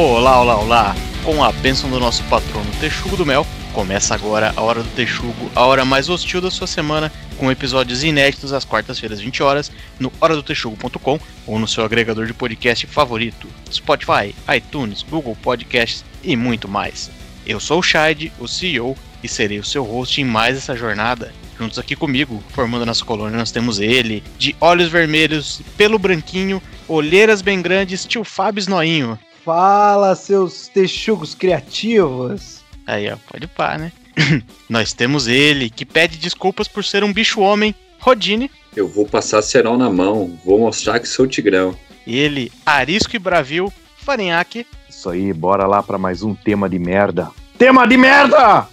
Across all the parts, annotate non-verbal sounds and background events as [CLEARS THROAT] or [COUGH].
Olá, olá, olá! Com a bênção do nosso patrono Texugo do Mel, começa agora a Hora do Texugo, a hora mais hostil da sua semana, com episódios inéditos às quartas-feiras, 20 horas, no horadotexugo.com ou no seu agregador de podcast favorito, Spotify, iTunes, Google Podcasts e muito mais. Eu sou o Shide, o CEO, e serei o seu host em mais essa jornada. Juntos aqui comigo, formando nossa colônia, nós temos ele, de olhos vermelhos, pelo branquinho, olheiras bem grandes, tio Fábio Noinho. Fala, seus texugos criativos. Aí, ó, pode pá, né? [CLEARS THROAT] Nós temos ele, que pede desculpas por ser um bicho homem, Rodine. Eu vou passar cerol na mão, vou mostrar que sou tigrão. Ele, Arisco e Bravio, Farinhaque. Isso aí, bora lá para mais um tema de merda. Tema de merda!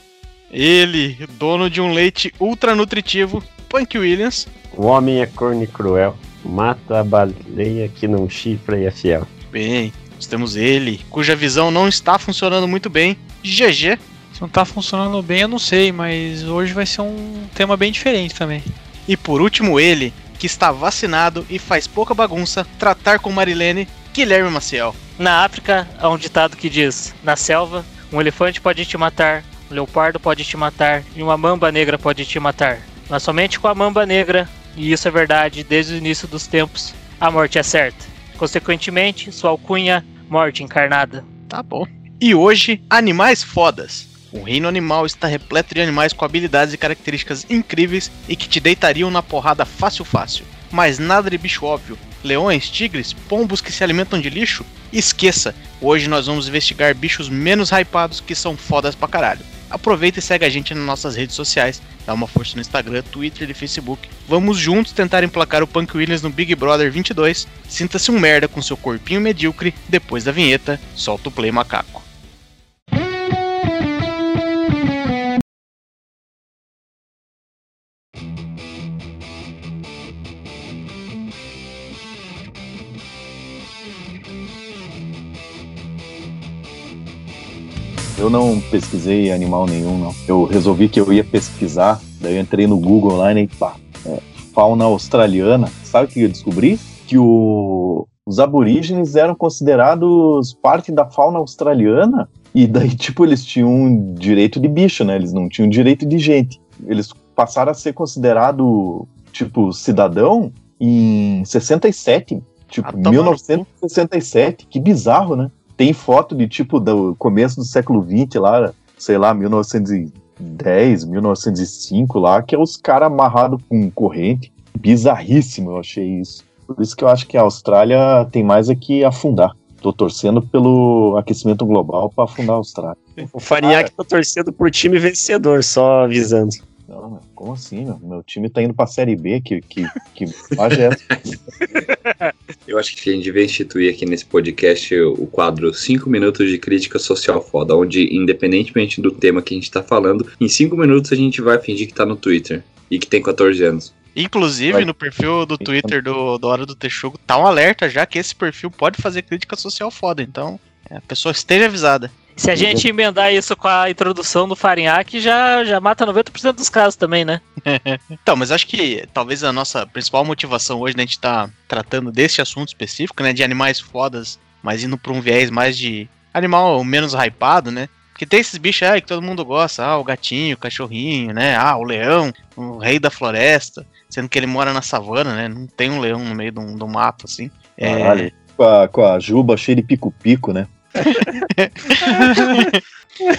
Ele, dono de um leite ultra nutritivo, Punk Williams. O homem é corno e cruel, mata a baleia que não chifra e é fiel. Bem, nós temos ele, cuja visão não está funcionando muito bem, GG. Se não tá funcionando bem, eu não sei, mas hoje vai ser um tema bem diferente também. E por último, ele, que está vacinado e faz pouca bagunça, tratar com Marilene, Guilherme Maciel. Na África, há um ditado que diz: Na selva, um elefante pode te matar, um leopardo pode te matar e uma mamba negra pode te matar. Mas somente com a mamba negra, e isso é verdade desde o início dos tempos, a morte é certa. Consequentemente, sua alcunha, morte encarnada. Tá bom. E hoje, animais fodas. O reino animal está repleto de animais com habilidades e características incríveis e que te deitariam na porrada fácil fácil. Mas nada de bicho óbvio. Leões, tigres, pombos que se alimentam de lixo? Esqueça! Hoje nós vamos investigar bichos menos hypados que são fodas pra caralho. Aproveita e segue a gente nas nossas redes sociais. Dá uma força no Instagram, Twitter e Facebook. Vamos juntos tentar emplacar o Punk Williams no Big Brother 22. Sinta-se um merda com seu corpinho medíocre. Depois da vinheta, solta o play macaco. Eu não pesquisei animal nenhum, não. Eu resolvi que eu ia pesquisar, daí eu entrei no Google lá e pá, é, fauna australiana. Sabe o que eu descobri? Que o, os aborígenes eram considerados parte da fauna australiana e daí, [LAUGHS] tipo, eles tinham direito de bicho, né? Eles não tinham direito de gente. Eles passaram a ser considerado, tipo, cidadão em 67. Tipo, Ah, toma no 1967. Que bizarro, né? Tem foto de, tipo, do começo do século XX lá, sei lá, 1910, 1905 lá, que é os caras amarrados com corrente. Bizarríssimo, eu achei isso. Por isso que eu acho que a Austrália tem mais é que afundar. Tô torcendo pelo aquecimento global para afundar a Austrália. O Farinhaque tá torcendo por time vencedor, só avisando. Não, meu, como assim, meu? Meu time tá indo pra Série B, que, que, que é essa? [LAUGHS] Eu acho que a gente devia instituir aqui nesse podcast o quadro 5 minutos de crítica social foda, onde, independentemente do tema que a gente tá falando, em 5 minutos a gente vai fingir que tá no Twitter e que tem 14 anos. Inclusive, Vai. no perfil do Twitter do, do Hora do Texugo, tá um alerta já que esse perfil pode fazer crítica social foda. Então, é, a pessoa esteja avisada. Se a gente emendar isso com a introdução do Farinhaque, já, já mata 90% dos casos também, né? [LAUGHS] Então, mas acho que talvez a nossa principal motivação hoje, né, a gente tá tratando desse assunto específico, né, de animais fodas, mas indo pra um viés mais de animal menos hypado, né? Porque tem esses bichos aí que todo mundo gosta, ah, o gatinho, o cachorrinho, né? Ah, o leão, o rei da floresta, sendo que ele mora na savana, né? Não tem um leão no meio do, do mato, assim. É, Caralho. Com a, com a juba cheia de pico-pico, né?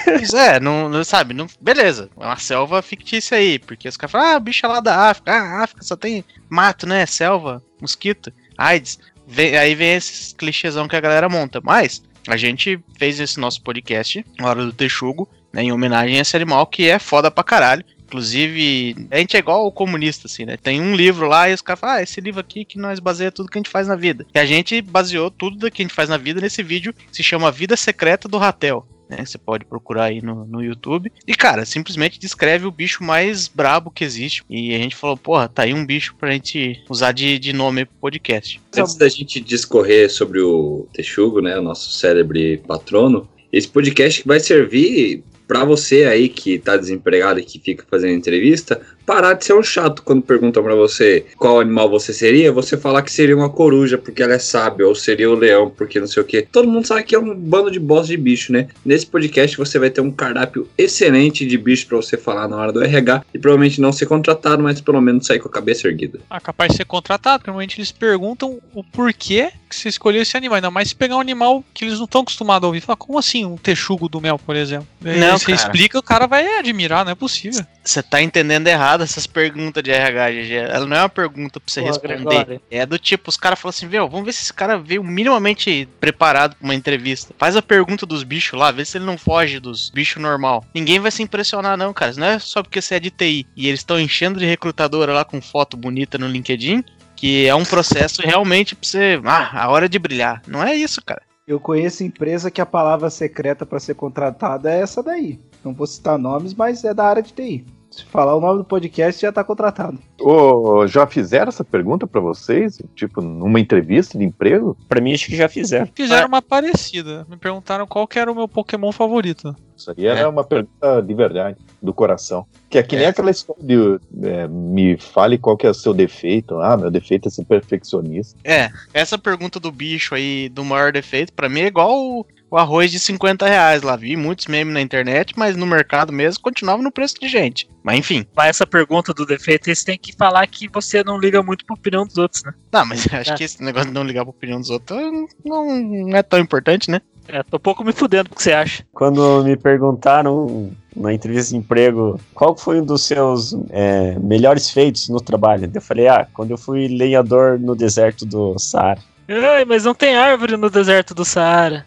Mas é, não, não- sabe, não, beleza, é uma selva fictícia aí, porque os caras falam, ah, bicho é lá da África, ah, África só tem mato, né, selva, mosquito, AIDS, Vem- aí vem esses clichêsão que a galera monta, mas a gente fez esse nosso podcast, Hora do Texugo, né, em homenagem a esse animal que é foda pra caralho, Inclusive, a gente é igual ao comunista, assim, né? Tem um livro lá e os caras falam, ah, esse livro aqui que nós baseia tudo que a gente faz na vida. E a gente baseou tudo que a gente faz na vida nesse vídeo, que se chama Vida Secreta do Ratel. Né? Você pode procurar aí no, no YouTube. E, cara, simplesmente descreve o bicho mais brabo que existe. E a gente falou, porra, tá aí um bicho pra gente usar de, de nome pro podcast. Antes da gente discorrer sobre o Texugo, né, o nosso célebre patrono, esse podcast vai servir para você aí que tá desempregado e que fica fazendo entrevista, parar de ser um chato quando perguntam pra você qual animal você seria, você falar que seria uma coruja porque ela é sábia, ou seria o leão porque não sei o que. Todo mundo sabe que é um bando de bosta de bicho, né? Nesse podcast você vai ter um cardápio excelente de bicho pra você falar na hora do RH e provavelmente não ser contratado, mas pelo menos sair com a cabeça erguida. Ah, capaz de ser contratado, porque normalmente eles perguntam o porquê que você escolheu esse animal. Ainda mais se pegar um animal que eles não estão acostumados a ouvir. Fala, como assim um texugo do mel, por exemplo? Aí Não, você cara. explica, o cara vai admirar, não é possível. Você tá entendendo errado essas perguntas de RH, GG. Ela não é uma pergunta pra você Pô, responder. Gregório. É do tipo, os caras falam assim, viu, vamos ver se esse cara veio minimamente preparado pra uma entrevista. Faz a pergunta dos bichos lá, vê se ele não foge dos bichos normal. Ninguém vai se impressionar não, cara. Não é só porque você é de TI e eles estão enchendo de recrutadora lá com foto bonita no LinkedIn, que é um processo realmente pra você... Ah, a hora de brilhar. Não é isso, cara. Eu conheço empresa que a palavra secreta para ser contratada é essa daí. Não vou citar nomes, mas é da área de TI. Se falar o nome do podcast, já tá contratado. Ô, já fizeram essa pergunta pra vocês? Tipo, numa entrevista de emprego? Pra mim, acho que já fizeram. Fizeram uma parecida. Me perguntaram qual que era o meu Pokémon favorito. Isso aí era É. uma pergunta de verdade, do coração. Que é que nem É. aquela história de é, me fale qual que é o seu defeito. Ah, meu defeito é ser perfeccionista. É, essa pergunta do bicho aí, do maior defeito, pra mim é igual o, arroz de 50 reais lá. Vi muitos memes na internet, mas no mercado mesmo continuava no preço de gente. Mas enfim. Mas essa pergunta do defeito, você tem que falar que você não liga muito pra opinião dos outros, né? Tá, mas [LAUGHS] acho É. que esse negócio de não ligar pra opinião dos outros não, não é tão importante, né? É, tô um pouco me fudendo o que você acha. Quando me perguntaram na entrevista de emprego qual foi um dos seus é, melhores feitos no trabalho, eu falei, ah, quando eu fui lenhador no deserto do Saara. Ai, mas não tem árvore no deserto do Saara.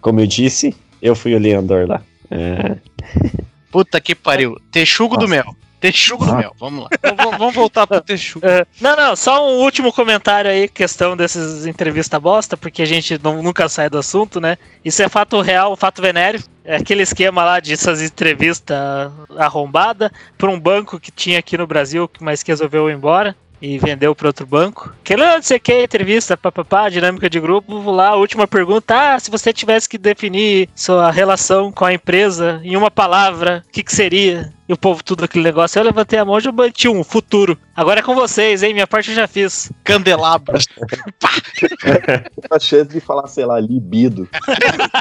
Como eu disse, eu fui o lenhador lá. É, Puta que pariu. Texugo do Nossa. mel. Texugo do Ah. mel. Vamos lá. Vamos- vamos voltar pro Texugo. É, não, não, só um último comentário aí, questão desses entrevista bosta, porque a gente não- nunca sai do assunto, né? Isso é fato real, fato venéreo. É aquele esquema lá de essas entrevistas arrombada para um banco que tinha aqui no Brasil, mas que resolveu ir embora e vendeu para outro banco. Querendo não sei que, entrevista, papapá, dinâmica de grupo, vou lá, última pergunta, ah, se você tivesse que definir sua relação com a empresa em uma palavra, o que, que seria? E o povo tudo aquele negócio, eu levantei a mão e já bati um, futuro. Agora é com vocês, hein, minha parte eu já fiz. Candelabro. A [LAUGHS] chance de falar, sei lá, libido.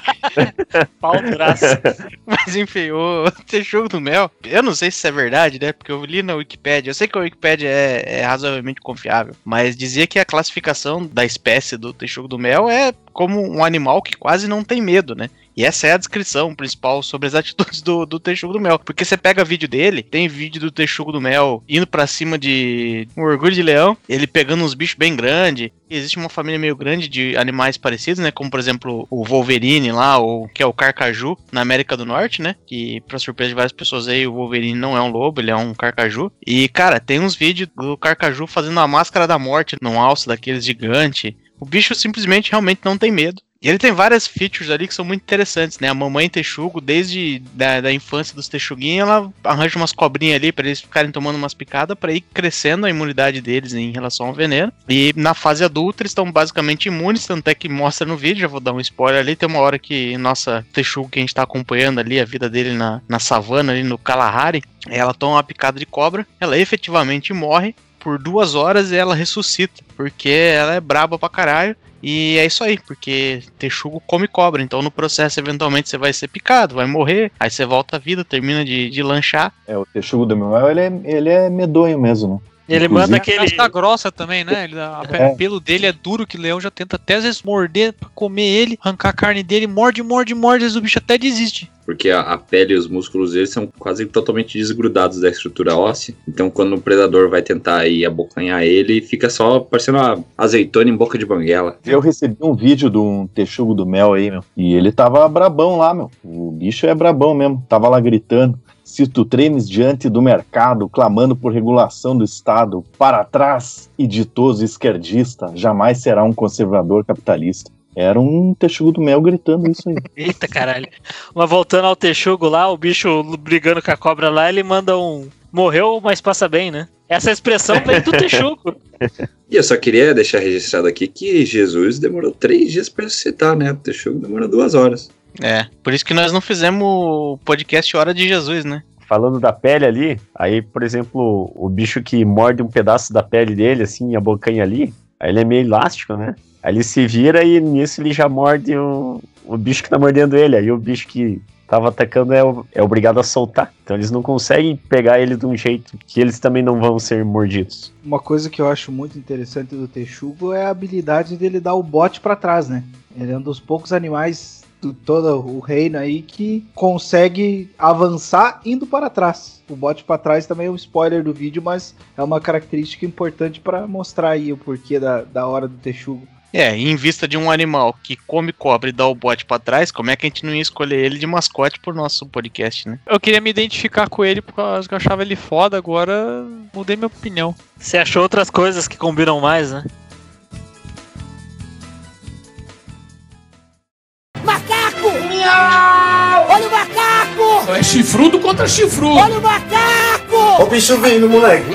[LAUGHS] Pau duraço. [LAUGHS] Mas enfim, o texugo do mel, eu não sei se isso é verdade, né? Porque eu li na Wikipédia. Eu sei que a Wikipédia é, é razoavelmente confiável, mas dizia que a classificação da espécie do texugo do mel é como um animal que quase não tem medo, né? E essa é a descrição principal sobre as atitudes do, do texugo do mel. Porque você pega vídeo dele, tem vídeo do texugo do mel indo pra cima de um orgulho de leão, ele pegando uns bichos bem grandes. Existe uma família meio grande de animais parecidos, né? Como por exemplo o Wolverine lá, ou que é o carcaju na América do Norte, né? Que pra surpresa de várias pessoas aí, o Wolverine não é um lobo, ele é um carcaju. E cara, tem uns vídeos do carcaju fazendo a máscara da morte num alce daqueles gigante. O bicho simplesmente realmente não tem medo. E ele tem várias features ali que são muito interessantes, né? A mamãe texugo, desde da, da infância dos texuguinhos, ela arranja umas cobrinhas ali pra eles ficarem tomando umas picadas pra ir crescendo a imunidade deles em relação ao veneno. E na fase adulta eles estão basicamente imunes, tanto é que mostra no vídeo, já vou dar um spoiler ali, tem uma hora que nossa texugo que a gente tá acompanhando ali, a vida dele na, na savana, ali no Kalahari, ela toma uma picada de cobra, ela efetivamente morre, por duas horas e ela ressuscita, porque ela é braba pra caralho. E é isso aí, porque texugo come cobra, então no processo eventualmente você vai ser picado, vai morrer, aí você volta à vida, termina de, de lanchar. É, o texugo do meu, ele é, ele é medonho mesmo, né? Ele Inclusive- manda A aquele. casca grossa também, né? Ele, a, É. O pelo dele é duro que o leão já tenta até às vezes morder pra comer ele, arrancar a carne dele, morde, morde, morde, às vezes o bicho até desiste. Porque a, a pele e os músculos deles são quase totalmente desgrudados da estrutura óssea. Então, quando o predador vai tentar aí abocanhar ele, fica só parecendo uma azeitona em boca de banguela. Eu recebi um vídeo de um texugo do mel aí, meu. E ele tava brabão lá, meu. O bicho é brabão mesmo. Tava lá gritando. Se tu tremes diante do mercado, clamando por regulação do Estado, para trás e ditoso esquerdista, jamais será um conservador capitalista. Era um texugo do mel gritando isso aí. [LAUGHS] Eita caralho. Mas voltando ao texugo lá, o bicho brigando com a cobra lá, ele manda um. Morreu, mas passa bem, né? Essa expressão vem do texugo. [LAUGHS] E eu só queria deixar registrado aqui que Jesus demorou três dias para ressuscitar, né? O Texugo demorou duas horas. É, por isso que nós não fizemos o podcast Hora de Jesus, né? falando da pele ali, aí, por exemplo, o bicho que morde um pedaço da pele dele, assim, a bocanha ali, aí ele é meio elástico, né? Aí ele se vira e nisso ele já morde o, o bicho que tá mordendo ele. Aí o bicho que tava atacando é, é obrigado a soltar. Então eles não conseguem pegar ele de um jeito que eles também não vão ser mordidos. Uma coisa que eu acho muito interessante do Texugo é a habilidade dele dar o bote pra trás, né? Ele é um dos poucos animais todo o reino aí que consegue avançar indo para trás. O bote pra trás também é um spoiler do vídeo, mas é uma característica importante pra mostrar aí o porquê da, da hora do Texugo. É, e em vista de um animal que come cobra e dá o bote pra trás, como é que a gente não ia escolher ele de mascote pro nosso podcast, né? Eu queria me identificar com ele por causa que eu achava ele foda, agora mudei minha opinião. Você achou outras coisas que combinam mais, né? Olha o macaco! É chifrudo contra chifrudo. Olha o macaco! O bicho vindo, moleque.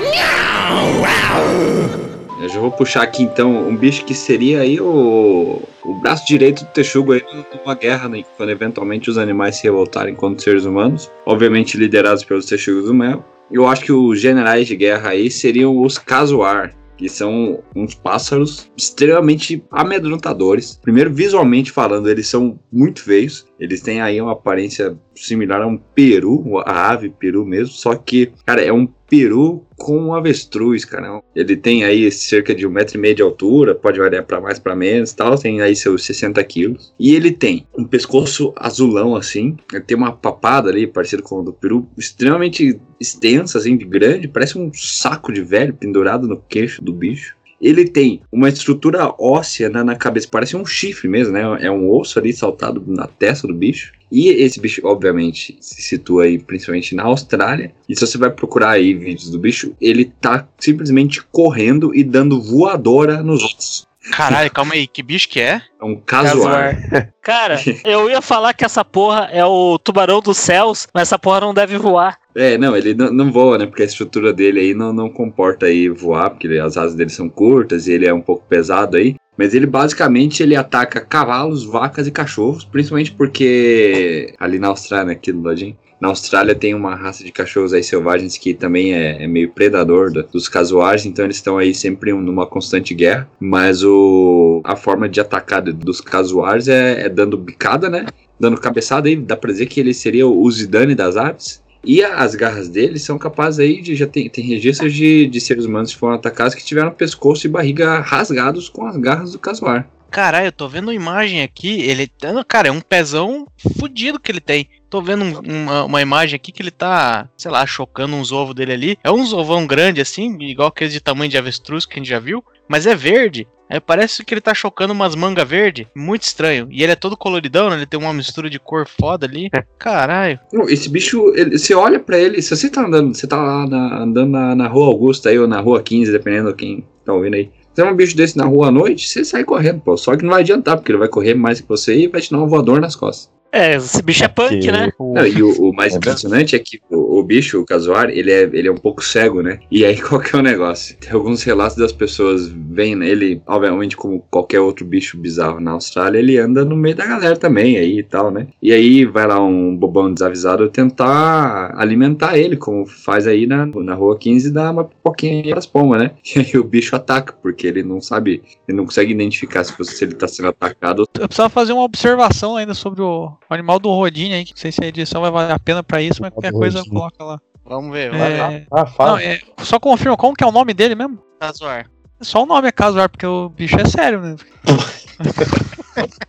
Eu já vou puxar aqui então um bicho que seria aí o, o braço direito do Texugo aí numa guerra, né? Quando eventualmente os animais se revoltarem contra os seres humanos, obviamente liderados pelos Texugos do Mel. Eu acho que os generais de guerra aí seriam os Kazuar, que são uns pássaros extremamente amedrontadores. Primeiro, visualmente falando, eles são muito feios. Eles têm aí uma aparência similar a um peru, a ave peru mesmo, só que, cara, é um peru com avestruz, cara. Ele tem aí cerca de um metro e meio de altura, pode variar para mais para menos, tal. Tem aí seus 60 quilos. E ele tem um pescoço azulão assim. Ele tem uma papada ali, parecido com o do peru, extremamente extensa, assim, de grande. Parece um saco de velho pendurado no queixo do bicho. Ele tem uma estrutura óssea na, na cabeça, parece um chifre mesmo, né? É um osso ali saltado na testa do bicho. E esse bicho, obviamente, se situa aí principalmente na Austrália. E se você vai procurar aí vídeos do bicho, ele tá simplesmente correndo e dando voadora nos outros. Caralho, calma aí, que bicho que é? É um casuar. [LAUGHS] Cara, eu ia falar que essa porra é o tubarão dos céus, mas essa porra não deve voar. É, não, ele não, não voa, né? Porque a estrutura dele aí não, não comporta aí voar, porque ele- as asas dele são curtas e ele é um pouco pesado aí. Mas ele basicamente ele ataca cavalos, vacas e cachorros, principalmente porque ali na Austrália, né, aqui do ladinho, na Austrália tem uma raça de cachorros aí selvagens que também é, é meio predador da- dos casuares, então eles estão aí sempre numa constante guerra. Mas o, a forma de atacar do- dos casuares é, é dando bicada, né? Dando cabeçada aí, dá pra dizer que ele seria o Zidane das aves. E as garras dele são capazes aí de. Já tem, tem registros de, de seres humanos que foram atacados que tiveram pescoço e barriga rasgados com as garras do casuar. Caralho, eu tô vendo uma imagem aqui, ele. Cara, é um pezão fudido que ele tem. Tô vendo um- uma, uma imagem aqui que ele tá, sei lá, chocando uns ovos dele ali. É um ovão grande assim, igual aqueles de tamanho de avestruz que a gente já viu, mas é verde. Aí parece que ele tá chocando umas mangas verde, muito estranho. E ele é todo coloridão, né? Ele tem uma mistura de cor foda ali. Caralho. Não, Esse bicho, ele- você olha pra ele, se você tá andando, você tá lá na- andando na, na rua Augusta aí, ou na rua 15, dependendo de quem tá ouvindo aí. Tem um bicho desse na rua à noite, você sai correndo, pô. Só que não vai adiantar, porque ele vai correr mais que você e vai te dar um voador nas costas. É, esse bicho é punk, né? Não, e o, o mais É impressionante é que o, o bicho, o casuar, ele é, ele é um pouco cego, né? E aí [LAUGHS] qual que é o negócio? Tem alguns relatos das pessoas veem ele, obviamente, como qualquer outro bicho bizarro na Austrália, ele anda no meio da galera também aí e tal, né? E aí vai lá um bobão desavisado tentar alimentar ele, como faz aí na, na rua 15 e dá uma pipoquinha aí pras pombas, né? [LAUGHS] E aí o bicho ataca, porque ele não sabe, ele não consegue identificar se, você- se ele tá sendo atacado Eu precisava fazer uma observação ainda sobre o, animal do Rodine aí, que não sei se a edição vai valer a pena pra isso, mas qualquer coisa Rodine. Coloca lá. Vamos ver, vai lá. É, Ah, não, fala. é, só confirma, como que é o nome dele mesmo? Casuar. Só o nome é casuar, porque o bicho é sério, né? [LAUGHS]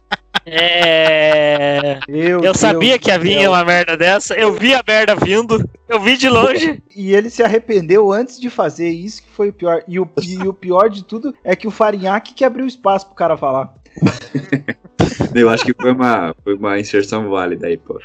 É. Eu, Eu sabia que havia havia uma merda dessa. Eu vi a merda vindo. Eu vi de longe. E ele se arrependeu antes de fazer isso, que foi o pior. E o, e o pior de tudo é que o Farinhaque que abriu espaço pro cara falar. [LAUGHS] Eu acho que foi uma, foi uma inserção válida aí, pô.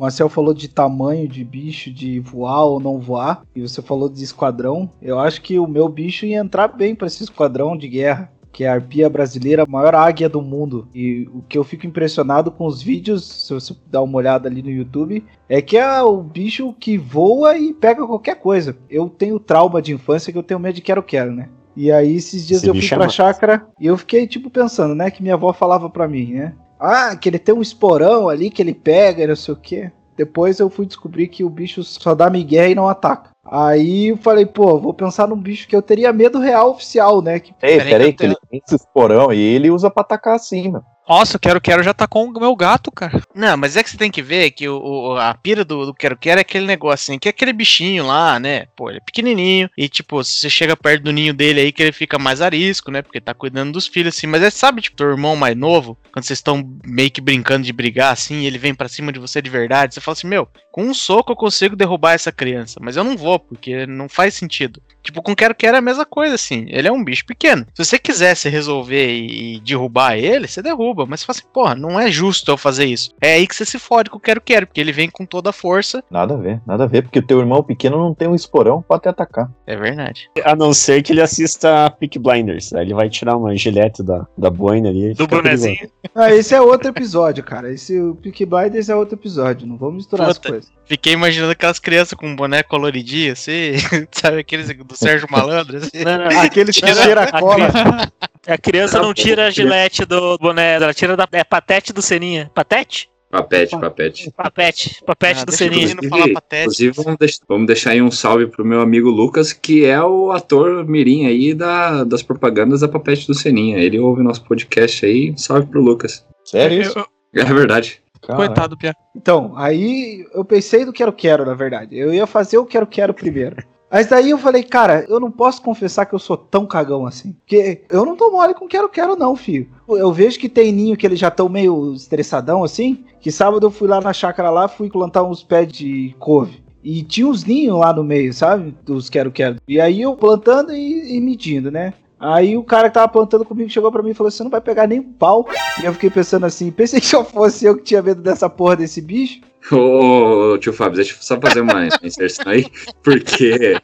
Marcel falou de tamanho de bicho, de voar ou não voar, e você falou de esquadrão. Eu acho que o meu bicho ia entrar bem pra esse esquadrão de guerra, que é a arpia brasileira, a maior águia do mundo. E o que eu fico impressionado com os vídeos, se você dar uma olhada ali no YouTube, é que é o bicho que voa e pega qualquer coisa. Eu tenho trauma de infância que eu tenho medo de quero-quero, né? E aí esses dias Esse eu fui é pra massa. chácara e eu fiquei tipo pensando, né, que minha avó falava pra mim, né? Ah, que ele tem um esporão ali que ele pega e não sei o quê. Depois eu fui descobrir que o bicho só dá migué e não ataca. Aí eu falei, pô, vou pensar num bicho que eu teria medo real oficial, né? Que Ei, Peraí peraí, que ele tem esse esporão e ele usa pra atacar assim, mano. Nossa, eu quero, quero já tá com o meu gato, cara. Não, mas é que você tem que ver que o, o- a pira do, do Quero Quero é aquele negócio assim, que é aquele bichinho lá, né? Pô, ele é pequenininho e, tipo, se você chega perto do ninho dele aí que ele fica mais arisco, né? Porque tá cuidando dos filhos, assim. Mas é, sabe, tipo, teu irmão mais novo, quando vocês estão meio que brincando de brigar, assim, e ele vem pra cima de você de verdade, você fala assim, meu, com um soco eu consigo derrubar essa criança, mas eu não vou, porque não faz sentido. Tipo, com Quero Quero é a mesma coisa, assim. Ele é um bicho pequeno. Se você quisesse resolver e, e derrubar ele, você derruba. Mas você fala assim, porra, não é justo eu fazer isso. É aí que você se fode com o Quero Quero, porque ele vem com toda a força. Nada a ver, nada a ver, porque o teu irmão pequeno não tem um esporão pra te atacar. É verdade. A não ser que ele assista Peak Blinders. Aí ele vai tirar uma gilete da, da boina ali. Do bonezinho. Ah, esse é outro episódio, cara. Esse o Peaky Blinders é outro episódio. Não vamos misturar as Puta. coisas. Fiquei imaginando aquelas crianças com um boné coloridinho, assim, [LAUGHS] sabe aqueles do Sérgio Malandro, assim. Não, não, Aquele que Tira- cheira a cola. [LAUGHS] A criança não tira a gilete do boné, ela tira da é patete do Seninha. Patete? Papete, papete. Papete. Papete Ah, do Seninha. patete. Inclusive, vamos deixar, vamos deixar aí um salve pro meu amigo Lucas, que é o ator mirim aí da, das propagandas da Papete do Seninha. Ele ouve nosso podcast aí. Salve pro Lucas. Sério isso? É verdade. Caralho. Coitado, Pia. Então, aí eu pensei no Quero Quero, na verdade. Eu ia fazer o Quero Quero primeiro. Mas daí eu falei, cara, eu não posso confessar que eu sou tão cagão assim. Porque eu não tô mole com Quero Quero, não, filho. Eu vejo que tem ninho que eles já estão meio estressadão assim. Que sábado eu fui lá na chácara lá, fui plantar uns pés de couve. E tinha uns ninhos lá no meio, sabe? Dos Quero Quero. E aí eu plantando e, e medindo, né? Aí o cara que tava plantando comigo chegou pra mim e falou: Você não vai pegar nem um pau. E eu fiquei pensando assim: Pensei que eu fosse eu que tinha medo dessa porra desse bicho. Ô, tio Fábio, deixa eu só fazer uma [LAUGHS] inserção aí, porque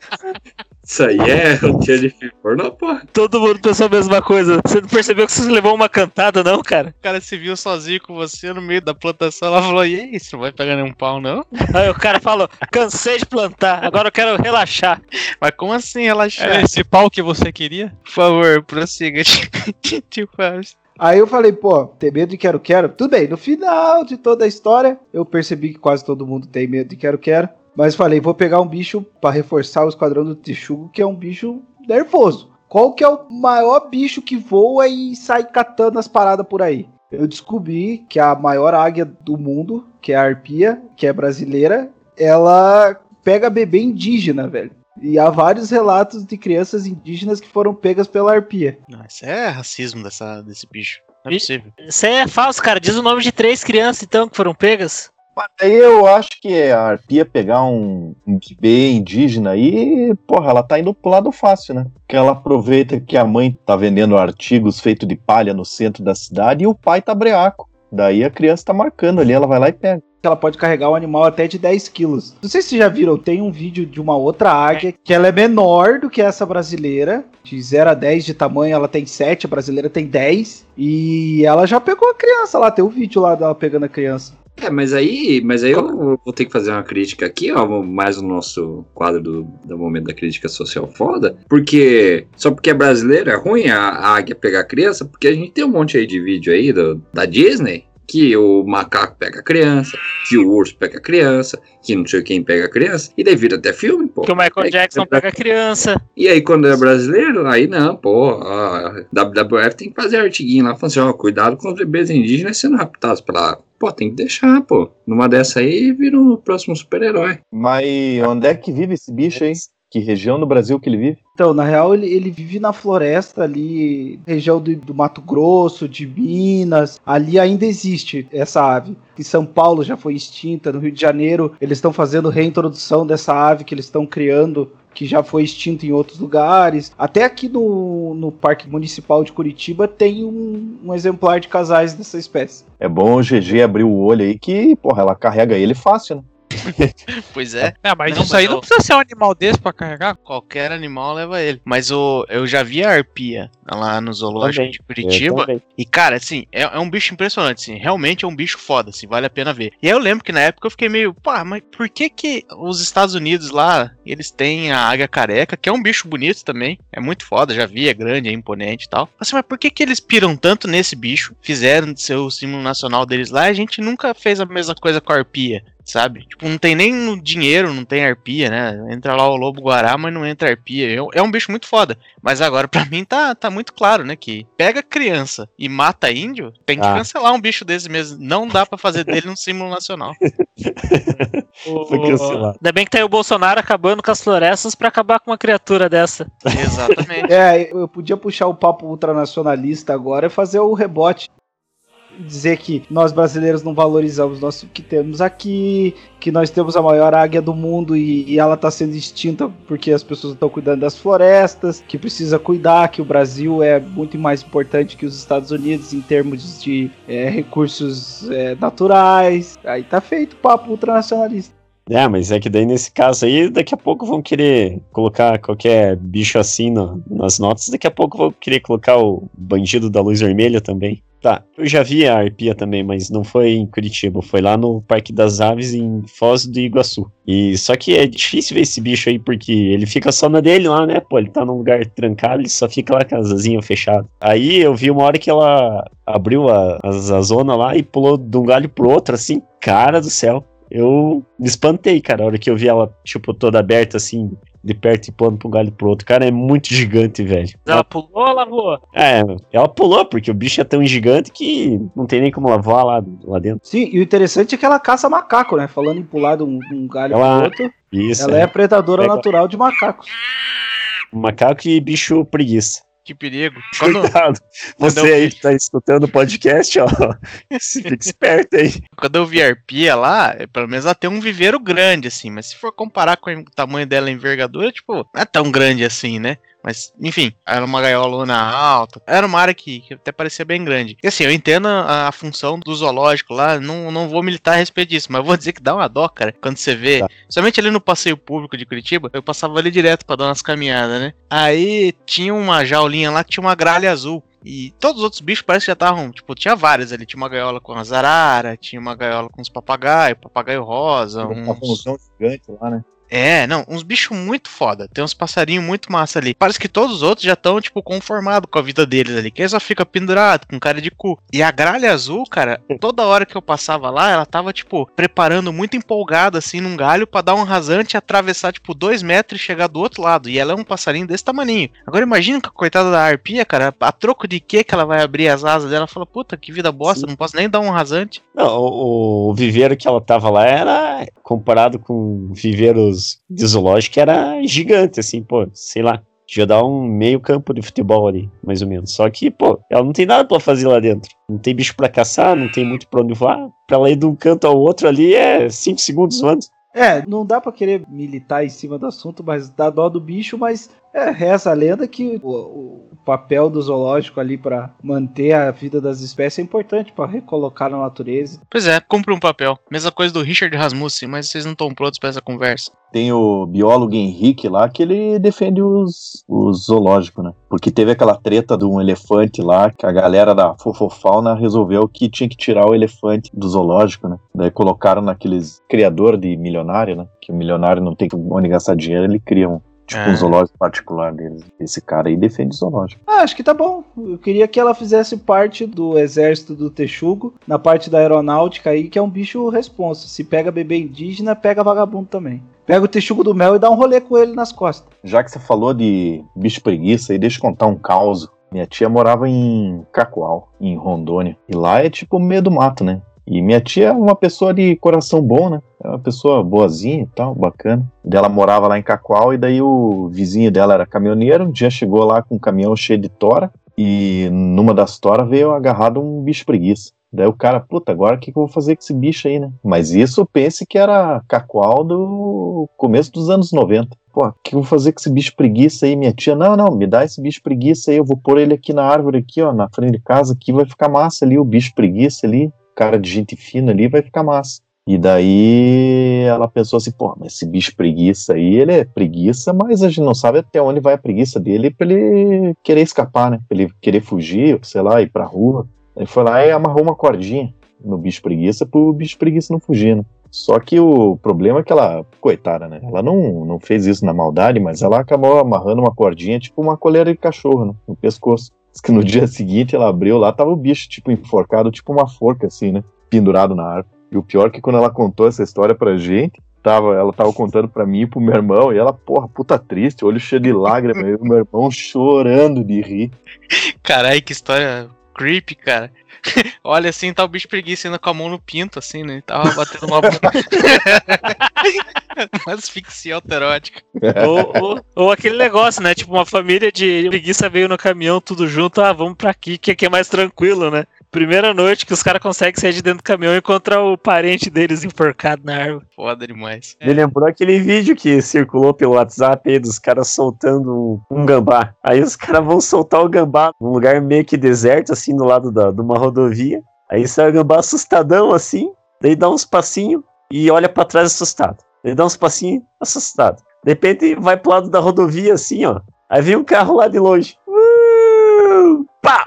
isso aí é roteiro de filme pornô, porra. Todo mundo pensou a mesma coisa. Você não percebeu que você levou uma cantada, não, cara? O cara se viu sozinho com você no meio da plantação, ela falou, e aí, você não vai pegar nenhum pau, não? [LAUGHS] Aí o cara falou: cansei de plantar, agora eu quero relaxar. Mas como assim relaxar? Era esse pau que você queria? Por favor, prossiga, [LAUGHS] tio Fábio. Aí eu falei, pô, tem medo de quero quero? Tudo bem, no final de toda a história, eu percebi que quase todo mundo tem medo de quero quero. Mas falei, vou pegar um bicho pra reforçar o esquadrão do Texugo, que é um bicho nervoso. Qual que é o maior bicho que voa e sai catando as paradas por aí? Eu descobri que a maior águia do mundo, que é a arpia, que é brasileira, ela pega bebê indígena, velho. E há vários relatos de crianças indígenas que foram pegas pela arpia. Não, isso é racismo dessa, desse bicho. Não é possível. Isso aí é falso, cara. Diz o nome de três crianças, então, que foram pegas. Mas aí eu acho que a arpia pegar um, um bebê indígena aí, porra, ela tá indo pro lado fácil, né? Que ela aproveita que a mãe tá vendendo artigos feitos de palha no centro da cidade e o pai tá breaco. Daí a criança tá marcando ali, ela vai lá e pega. ela pode carregar um animal até de 10 quilos. Não sei se vocês já viram, tem um vídeo de uma outra águia que ela é menor do que essa brasileira. De 0 a 10 de tamanho, ela tem 7, a brasileira tem 10. E ela já pegou a criança lá, tem um vídeo lá dela pegando a criança. É, mas aí, mas aí eu vou ter que fazer uma crítica aqui, ó, mais no nosso quadro do, do momento da crítica social foda, porque só porque é brasileiro é ruim a, a águia pegar a criança, porque a gente tem um monte aí de vídeo aí do- da Disney que o macaco pega a criança, que o urso pega a criança, que não sei quem pega a criança, e daí vira até filme, pô. Que o Michael É, Jackson é- pega a criança. E aí, quando é brasileiro, aí não, pô, a WWF tem que fazer artiguinho lá, falando assim, ó, cuidado com os bebês indígenas sendo raptados pela... Pô, tem que deixar, pô. Numa dessa aí, vira o próximo super-herói. Mas onde é que vive esse bicho aí? Que região do Brasil que ele vive? Então, na real, ele, ele vive na floresta ali, região do, do Mato Grosso, de Minas. Ali ainda existe essa ave. Em São Paulo já foi extinta, no Rio de Janeiro eles estão fazendo reintrodução dessa ave que eles estão criando, que já foi extinta em outros lugares. Até aqui no, no Parque Municipal de Curitiba tem um, um exemplar de casais dessa espécie. É bom o GG abrir o olho aí que, porra, ela carrega ele fácil, né? [LAUGHS] Pois é. É, mas Não, isso mas aí eu- não precisa ser um animal desse pra carregar. Qualquer animal leva ele. Mas o, eu já vi a arpia lá no zoológico Também. de Curitiba. E, cara, assim, é, é um bicho impressionante, assim. Realmente é um bicho foda, assim, vale a pena ver. E aí eu lembro que na época eu fiquei meio, pá, mas por que que os Estados Unidos lá, eles têm a águia careca, que é um bicho bonito também, é muito foda, já vi, é grande, é imponente e tal. Assim, mas por que que eles piram tanto nesse bicho, fizeram de ser o símbolo nacional deles lá, e a gente nunca fez a mesma coisa com a arpia? Sabe? Tipo, não tem nem no dinheiro, não tem arpia, né? Entra lá o lobo guará, mas não entra arpia. É, é um bicho muito foda. Mas agora, pra [LAUGHS] mim, tá, tá muito claro, né? Que pega criança e mata índio, tem que Ah. cancelar um bicho desse mesmo. Não dá pra fazer dele um símbolo nacional. [LAUGHS] Foi cancelado. Ainda bem que tá aí o Bolsonaro acabando com as florestas pra acabar com uma criatura dessa. Exatamente. É, eu podia puxar o papo ultranacionalista agora e fazer o rebote. Dizer que nós brasileiros não valorizamos nosso que temos aqui, que nós temos a maior águia do mundo e, e ela está sendo extinta porque as pessoas estão cuidando das florestas, que precisa cuidar, que o Brasil é muito mais importante que os Estados Unidos em termos de é, recursos é, naturais. Aí tá feito papo ultranacionalista. É, mas é que daí nesse caso aí, daqui a pouco vão querer colocar qualquer bicho assim no- nas notas, daqui a pouco vão querer colocar o bandido da luz vermelha também. Tá, eu já vi a arpia também, mas não foi em Curitiba, foi lá no Parque das Aves em Foz do Iguaçu. E só que é difícil ver esse bicho aí, porque ele fica só na dele lá, né? Pô, ele tá num lugar trancado, ele só fica lá com as asinhas. Aí eu vi uma hora que ela abriu a, as- a zona lá e pulou de um galho pro outro, assim, cara do céu. Eu me espantei, cara, a hora que eu vi ela, tipo, toda aberta, assim, de perto e pulando pra um galho pro outro. Cara, é muito gigante, velho. Ela pulou ou ela voou? É, ela pulou, porque o bicho é tão gigante que não tem nem como ela voar lá, lá dentro. Sim, e o interessante é que ela caça macaco, né? Falando em pular de um, de um galho Ela- pro outro, Isso, ela é, é. predadora Pega- natural de macacos. Macaco e bicho preguiça. Que perigo. [LAUGHS] Quando, Cuidado. Você quando aí vi- que tá escutando o podcast, ó. [LAUGHS] Fica esperto aí. quando eu vi a arpia lá, é, pelo menos ela tem um viveiro grande, assim. Mas se for comparar com o tamanho dela em envergadura, tipo, não é tão grande assim, né? Mas, enfim, era uma gaiolona alta. Era uma área que, que até parecia bem grande. E assim, eu entendo a, a função do zoológico lá, não, não vou militar a respeito disso, mas vou dizer que dá uma dó, cara, quando você vê. Tá. Somente ali no passeio público de Curitiba, eu passava ali direto pra dar umas caminhadas, né? Aí tinha uma jaulinha lá que tinha uma gralha azul. E todos os outros bichos parece que já estavam, tipo, tinha várias ali. Tinha uma gaiola com as arara, tinha uma gaiola com os papagaios, papagaio rosa, Uma uns... função gigante lá, né? É, não, uns bichos muito foda. Tem uns passarinhos muito massa ali. Parece que todos os outros já estão, tipo, conformados com a vida deles ali. Que aí só fica pendurado, com cara de cu. E a gralha azul, cara, toda hora que eu passava lá, ela tava, tipo, preparando muito empolgada, assim, num galho pra dar um rasante e atravessar, tipo, dois metros e chegar do outro lado. E ela é um passarinho desse tamaninho. Agora imagina que a coitada da arpia, cara, a troco de que que ela vai abrir as asas dela? Fala, puta, que vida bosta, não posso nem dar um rasante. Não, o, o viveiro que ela tava lá era, comparado com viveiros de zoológico, era gigante, assim, pô, sei lá. Devia dar um meio campo de futebol ali, mais ou menos. Só que, pô, ela não tem nada pra fazer lá dentro. Não tem bicho pra caçar, não tem muito pra onde voar. Pra ela ir de um canto ao outro ali é 5 segundos voando. É, não dá pra querer militar em cima do assunto, mas dá dó do bicho, mas é, reza a lenda que o, o papel do zoológico ali pra manter a vida das espécies é importante pra recolocar na natureza. Pois é, cumpre um papel. Mesma coisa do Richard Rasmussen, mas vocês não estão prontos pra essa conversa. Tem o biólogo Henrique lá que ele defende os, os zoológicos, né? Porque teve aquela treta de um elefante lá que a galera da Fofofauna resolveu que tinha que tirar o elefante do zoológico, né? Daí colocaram naqueles criador de milionário, né? Que o milionário não tem onde gastar dinheiro, ele cria um, tipo, É. um zoológico particular deles. Esse cara aí defende zoológico. Ah, acho que tá bom. Eu queria que ela fizesse parte do exército do Texugo, na parte da aeronáutica aí, que é um bicho responsa. Se pega bebê indígena, pega vagabundo também. Pega o Texugo do mel e dá um rolê com ele nas costas. Já que você falou de bicho preguiça, aí deixa eu contar um caos. Minha tia morava em Cacoal, em Rondônia. E lá é tipo meio do mato, né? E minha tia é uma pessoa de coração bom, né? É uma pessoa boazinha e tal, bacana. Ela morava lá em Cacoal e daí o vizinho dela era caminhoneiro. Um dia chegou lá com um caminhão cheio de tora e numa das toras veio agarrado um bicho preguiça. Daí o cara, puta, agora o que, que eu vou fazer com esse bicho aí, né? Mas isso pense que era Cacoal do começo dos anos 90. Pô, o que eu vou fazer com esse bicho preguiça aí? Minha tia, não, não, me dá esse bicho preguiça aí, eu vou pôr ele aqui na árvore, aqui, ó, na frente de casa, aqui vai ficar massa ali, o bicho preguiça ali, cara de gente fina ali, vai ficar massa. E daí ela pensou assim, pô, mas esse bicho preguiça aí, ele é preguiça, mas a gente não sabe até onde vai a preguiça dele pra ele querer escapar, né? Pra ele querer fugir, sei lá, ir pra rua. Ele foi lá e amarrou uma cordinha no bicho preguiça pro bicho preguiça não fugir, né? Só que o problema é que ela, coitada, né? Ela não, não fez isso na maldade, mas ela acabou amarrando uma cordinha, tipo uma coleira de cachorro, né? No pescoço. Diz que no dia seguinte ela abriu lá, tava o bicho, tipo, enforcado, tipo uma forca, assim, né? Pendurado na árvore. E o pior é que quando ela contou essa história pra gente, tava, ela tava contando pra mim e pro meu irmão, e ela, porra, puta triste, olho cheio de lágrimas, e o meu irmão chorando de rir. Caralho, que história creepy, cara. [LAUGHS] Olha assim, tá o bicho preguiça indo com a mão no pinto, assim, né? Tava batendo uma. uma [LAUGHS] asfixia autoerótica. ou, [LAUGHS] ou, ou aquele negócio, né? Tipo, uma família de preguiça veio no caminhão, tudo junto, ah, vamos pra aqui, que aqui é mais tranquilo, né? Primeira noite que os caras conseguem sair de dentro do caminhão e encontrar o parente deles enforcado na árvore. Foda demais. Me lembrou aquele vídeo que circulou pelo WhatsApp aí dos caras soltando um, gambá. Aí os caras vão soltar o gambá num lugar meio que deserto, assim, do lado da, de uma rodovia. Aí sai o gambá assustadão, assim, daí dá uns passinhos e olha pra trás assustado. Daí dá uns passinhos assustado. De repente vai pro lado da rodovia, assim, ó. Aí vem um carro lá de longe. Uh, pá!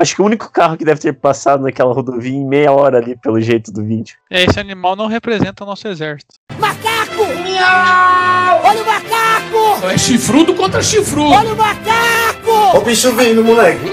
Acho que o único carro que deve ter passado naquela rodovia em meia hora ali, pelo jeito do vídeo. É, esse animal não representa o nosso exército. Macaco! Miau! Olha o macaco! É chifrudo contra chifrudo. Olha o macaco! O bicho vindo, moleque.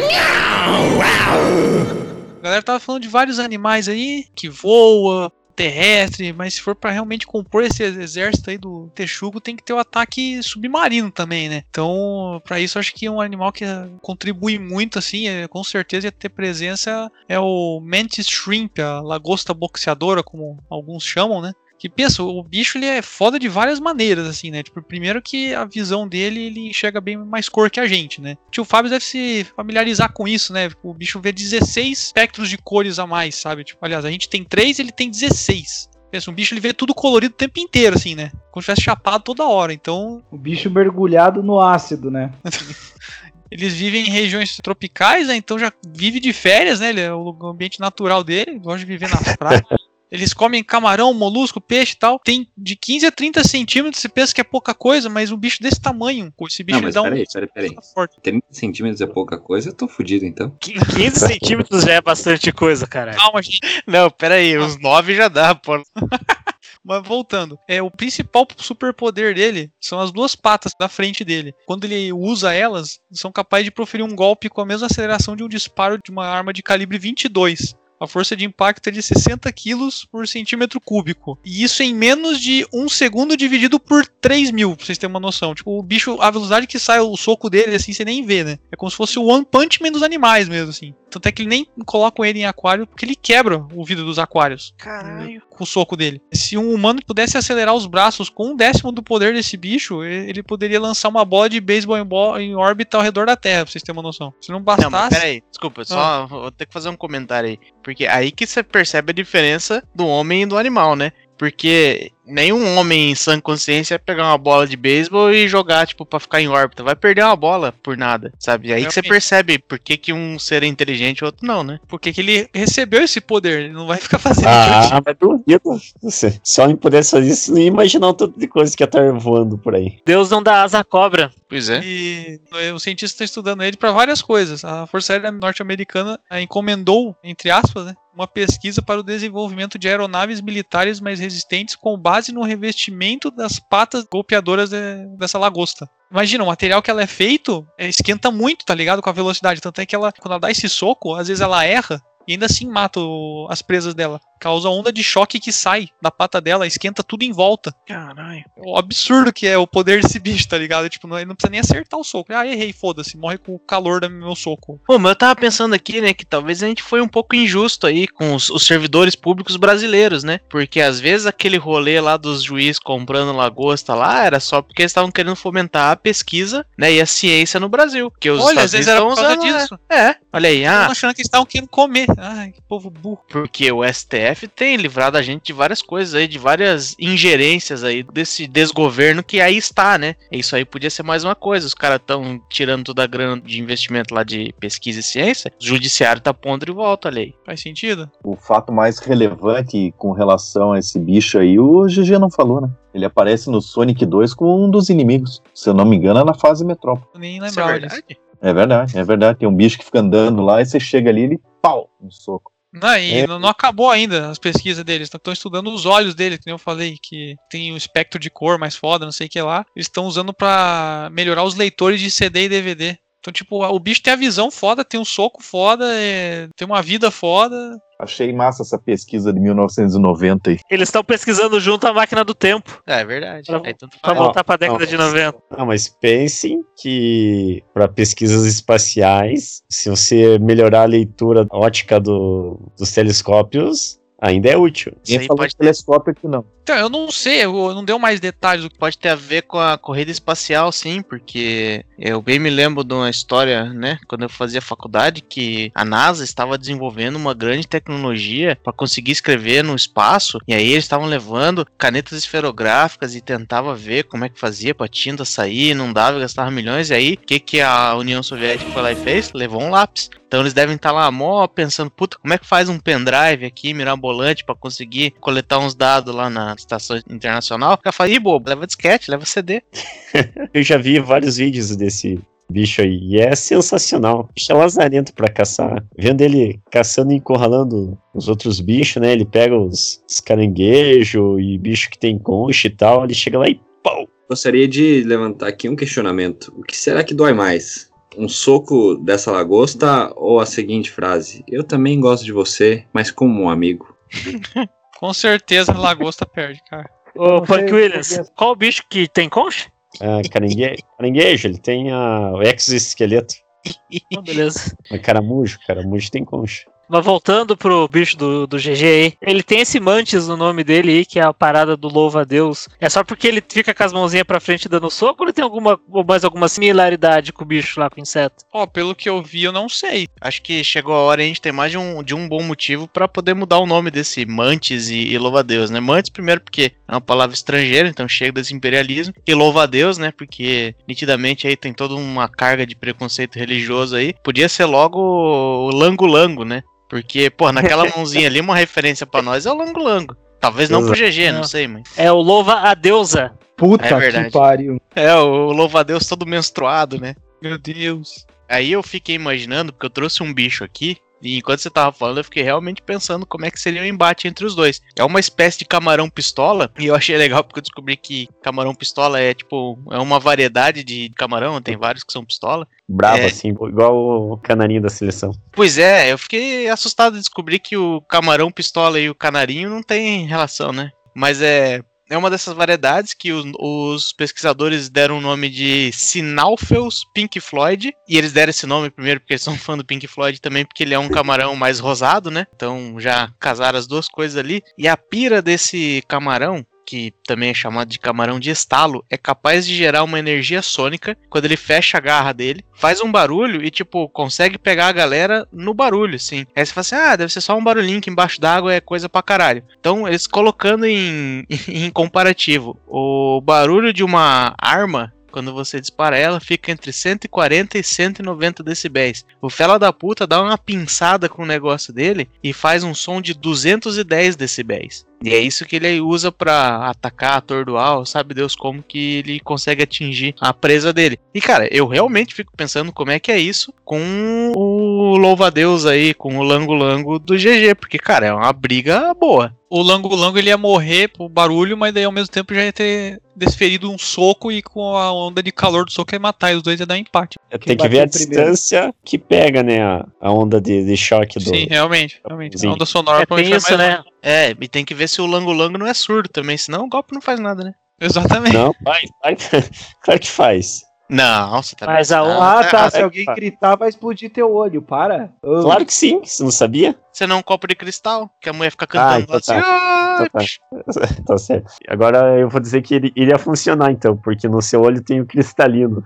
A galera tava falando de vários animais aí que voa, terrestre, mas se for pra realmente compor esse exército aí do texugo, tem que ter o ataque submarino também, né? Então, pra isso acho que um animal que contribui muito assim, é, com certeza ia ter presença é o Mantis shrimp, a lagosta boxeadora, como alguns chamam, né? Que pensa, o bicho ele é foda de várias maneiras, assim, né? Tipo, primeiro que a visão dele, ele enxerga bem mais cor que a gente, né? O tio Fábio deve se familiarizar com isso, né? O bicho vê 16 espectros de cores a mais, sabe? Tipo, aliás, a gente tem 3, ele tem 16. Pensa, um bicho ele vê tudo colorido o tempo inteiro, assim, né? Como se tivesse chapado toda hora. Então, O bicho mergulhado no ácido, né? [LAUGHS] eles vivem em regiões tropicais, né? Então já vive de férias, né? Ele é o ambiente natural dele, gosta de viver nas praias. [LAUGHS] Eles comem camarão, molusco, peixe e tal. Tem de 15 a 30 centímetros, você pensa que é pouca coisa, mas um bicho desse tamanho, esse bicho Não, mas dá um. peraí, peraí, peraí. forte. 30 centímetros é pouca coisa, eu tô fudido então. [LAUGHS] 15 centímetros já é bastante coisa, caralho. Calma, gente. Não, pera aí, uns 9 já dá, pô. [LAUGHS] Mas voltando, é o principal superpoder dele são as duas patas da frente dele. Quando ele usa elas, são capazes de proferir um golpe com a mesma aceleração de um disparo de uma arma de calibre 22. A força de impacto é de 60 kg por centímetro cúbico. E isso em menos de um segundo dividido por 3 mil, pra vocês terem uma noção. Tipo, o bicho, a velocidade que sai o soco dele, assim, você nem vê, né? É como se fosse o One Punch Man dos animais mesmo, assim. Tanto é que ele nem colocam ele em aquário, porque ele quebra o vidro dos aquários. Caralho. Com o soco dele. Se um humano pudesse acelerar os braços com um décimo do poder desse bicho, ele poderia lançar uma bola de beisebol em, órbita ao redor da Terra, pra vocês terem uma noção. Se não Não, mas bastasse. pera aí, desculpa, só vou ter que fazer um comentário aí. Porque aí que você percebe a diferença do homem e do animal, né? Porque nenhum homem em sã consciência vai pegar uma bola de beisebol e jogar, tipo, pra ficar em órbita. Vai perder uma bola por nada, sabe? Aí que você Realmente. percebe por que, que um ser é inteligente e outro não, né? Por que que ele recebeu esse poder? Ele não vai ficar fazendo Ah, mas duvido. Se, se o homem pudesse fazer isso, não ia imaginar o tanto de coisa que ia estar voando por aí. Deus não dá asa à cobra. Pois é. E o cientista está estudando ele para várias coisas. A Força Aérea Norte-Americana eh, encomendou, entre aspas, né, uma pesquisa para o desenvolvimento de aeronaves militares mais resistentes com base no revestimento das patas golpeadoras de- dessa lagosta. Imagina, o material que ela é feito eh, esquenta muito, tá ligado? Com a velocidade. Tanto é que ela, quando ela dá esse soco, às vezes ela erra e ainda assim mata o- as presas dela. Causa onda de choque que sai da pata dela, esquenta tudo em volta. Caralho. O absurdo que é o poder desse bicho, tá ligado? Tipo, não, ele não precisa nem acertar o soco. Ah, errei, foda-se, morre com o calor do meu soco. Pô, mas eu tava pensando aqui, né, que talvez a gente foi um pouco injusto aí com os, os servidores públicos brasileiros, né? Porque às vezes aquele rolê lá dos juízes comprando lagosta lá era só porque eles estavam querendo fomentar a pesquisa, né, e a ciência no Brasil. Porque os Olha, Estados às vezes era por causa usando, né? disso. É, olha aí, Ah. achando que eles estavam querendo comer. Ai, que povo burro. porque o STF tem livrado a gente de várias coisas aí, de várias ingerências aí desse desgoverno que aí está, né? Isso aí podia ser mais uma coisa. Os caras estão tirando toda a grana de investimento lá de pesquisa e ciência, o judiciário tá pondo de volta a lei. Faz sentido? O fato mais relevante com relação a esse bicho aí, o GG não falou, né? Ele aparece no Sonic 2 com um dos inimigos. Se eu não me engano, é na fase Metrópole. Nem é lembrava disso. É verdade, é verdade. Tem um bicho que fica andando lá e você chega ali e ele pau, um soco. Não, e É. não, acabou ainda as pesquisas deles. Estão estudando os olhos dele, que eu falei, que tem o espectro de cor mais foda, não sei o que lá. Eles estão usando pra melhorar os leitores de CD e DVD. Então, tipo, o bicho tem a visão foda, tem um soco foda, é, tem uma vida foda. Achei massa essa pesquisa de 1990 aí. Eles estão pesquisando junto a máquina do tempo. É, é verdade. Pra- Aí tanto Pra voltar pra década não, de 90. Não, mas pensem que para pesquisas espaciais, se você melhorar a leitura ótica do- dos telescópios, ainda é útil. Ninguém falou pode de telescópio aqui, não. Então, eu não sei, eu não deu mais detalhes do que pode ter a ver com a corrida espacial, sim, porque eu bem me lembro de uma história, né, quando eu fazia faculdade, que a NASA estava desenvolvendo uma grande tecnologia para conseguir escrever no espaço, e aí eles estavam levando canetas esferográficas e tentava ver como é que fazia para tinta sair, não dava, gastava milhões, e aí o que, que a União Soviética foi lá e fez? Levou um lápis. Então eles devem estar lá mó pensando, puta, como é que faz um pendrive aqui, mirabolante, para conseguir coletar uns dados lá na estação internacional? O cara fala, ih, bobo, leva disquete, leva CD. [LAUGHS] Eu já vi vários vídeos desse bicho aí, e é sensacional. Bicho é lazarento pra caçar. Vendo ele caçando e encurralando os outros bichos, né? Ele pega os, os caranguejos e bicho que tem concha e tal, ele chega lá e pau! Gostaria de levantar aqui um questionamento. O que será que dói mais? Um soco dessa lagosta ou a seguinte frase? Eu também gosto de você, mas como um amigo. [LAUGHS] Com certeza a lagosta perde, cara. Ô, Punk sei, Williams, qual o bicho que tem concha? Ah, caranguejo, caranguejo, ele tem a, o exoesqueleto. [LAUGHS] Ah, beleza. Mas caramujo, caramujo tem concha. Mas voltando pro bicho do, do GG aí, ele tem esse mantis no nome dele aí, que é a parada do louva a Deus. É só porque ele fica com as mãozinhas pra frente dando soco ou ele tem alguma, mais alguma similaridade com o bicho lá, com o inseto? Ó, pelo que eu vi, eu não sei. Acho que chegou a hora a gente ter mais de um, de um bom motivo para poder mudar o nome desse Mantis e, e louva-a-Deus, né? Mantis, primeiro, porque é uma palavra estrangeira, então chega desse imperialismo. E louva-a-Deus, né? Porque nitidamente aí tem toda uma carga de preconceito religioso aí. Podia ser logo o Lango-Lango, né? Porque, pô, naquela [LAUGHS] mãozinha ali, uma referência pra nós é o Lango-Lango. Talvez não pro GG, não Não. sei, mas. É o louva a deusa. Puta É verdade. que pariu. É, o louva-a-Deus todo menstruado, né? Meu Deus. Aí eu fiquei imaginando, porque eu trouxe um bicho aqui, e enquanto você tava falando, eu fiquei realmente pensando como é que seria o embate entre os dois. É uma espécie de camarão pistola, [LAUGHS] e eu achei legal porque eu descobri que camarão pistola é tipo, é uma variedade de camarão, tem vários que são pistola. Bravo, É. assim, igual o canarinho da seleção. Pois é, eu fiquei assustado de descobrir que o camarão pistola e o canarinho não tem relação, né? Mas é. É uma dessas variedades que os, os pesquisadores deram o nome de Sinalpheus Pink Floyd. E eles deram esse nome primeiro porque eles são fã do Pink Floyd também, porque ele é um camarão mais rosado, né? Então já casaram as duas coisas ali. E a pira desse camarão, que também é chamado de camarão de estalo, é capaz de gerar uma energia sônica quando ele fecha a garra dele, faz um barulho e, tipo, consegue pegar a galera no barulho, assim. Aí você fala assim, ah, deve ser só um barulhinho que embaixo d'água é coisa pra caralho. Então, eles colocando em, [LAUGHS] em comparativo, o barulho de uma arma quando você dispara ela, fica entre 140 e 190 decibéis. O fela da puta dá uma pinçada com o negócio dele e faz um som de 210 decibéis. E é isso que ele usa pra atacar, atordoar, sabe Deus como que ele consegue atingir a presa dele. E cara, eu realmente fico pensando como é que é isso com o louva-a-Deus aí, com o lango-lango do GG, porque cara, é uma briga boa. O Lango Lango ele ia morrer pro barulho, mas daí ao mesmo tempo já ia ter desferido um soco e com a onda de calor do soco ia matar. E os dois ia dar empate. Tem que ver a primeiro. distância que pega, né, a, a onda de, de choque do... Sim, realmente. realmente. Sim. A onda sonora É, provavelmente tem isso, mais né? É, e tem que ver se o lango-lango não é surdo também, senão o golpe não faz nada, né? Exatamente. Não, faz, faz. [LAUGHS] claro que faz. Não, você tá Mas a. Ah, tá. Ah, Se alguém gritar, vai explodir teu olho. Para. Claro que sim, você não sabia? Você não é um copo de cristal, que a mulher fica cantando então assim. tá. "Ah", Então tá. [LAUGHS] tá certo. Agora eu vou dizer que ele iria funcionar então, porque no seu olho tem o cristalino.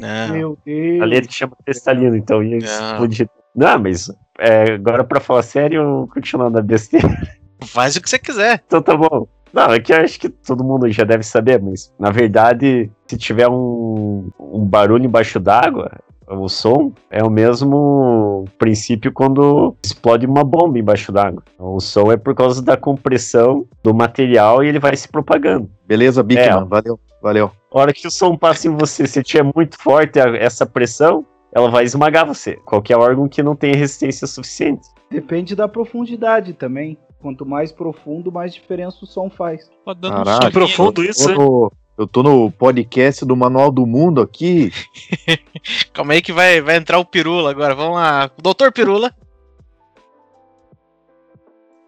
Não. [LAUGHS] Meu Deus. Ali ele chama cristalino, então ia Não. explodir. Não, mas é, agora pra falar sério, continuando a besteira. [LAUGHS] Faz o que você quiser. Então tá bom. Não, é que eu acho que todo mundo já deve saber, mas na verdade, se tiver um, um barulho embaixo d'água, o som é o mesmo princípio quando explode uma bomba embaixo d'água. O som é por causa da compressão do material e ele vai se propagando. Beleza, Bigman, É. valeu, valeu. A hora que o som passa em você, se tiver muito forte essa pressão, ela vai esmagar você. Qualquer órgão que não tenha resistência suficiente. Depende da profundidade também. Quanto mais profundo, mais diferença o som faz. Tá dando um Caralho. soquinho. Profundo isso, Eu tô no podcast do Manual do Mundo aqui. [LAUGHS] Calma aí que vai, vai entrar o Pirula agora. Vamos lá. Doutor Pirula.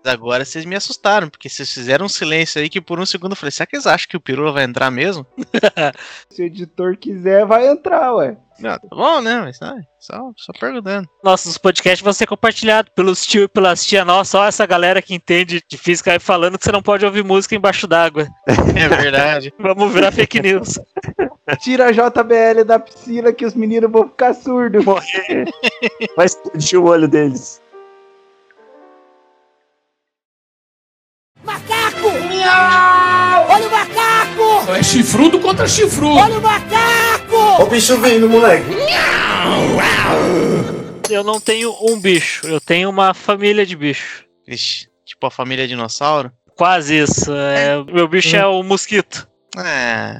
Agora vocês me assustaram, porque vocês fizeram um silêncio aí que por um segundo eu falei, será que eles acham que o Pirula vai entrar mesmo? [LAUGHS] Se o editor quiser, vai entrar, ué. Não, tá bom, né? Mas tá, só, só perguntando. Nossos podcasts vão ser compartilhados pelos tio e pelas tia nossa, só essa galera que entende de física aí falando que você não pode ouvir música embaixo d'água. [LAUGHS] É verdade. [LAUGHS] Vamos virar fake news. Tira a JBL da piscina que os meninos vão ficar surdos. Morrer. Vai explodir o olho deles. Olha o macaco! É chifrudo contra chifrudo. Olha o macaco! O bicho vindo, moleque. Eu não tenho um bicho, eu tenho uma família de bicho. Vixe, tipo a família dinossauro. Quase isso. É, meu bicho é o mosquito. É.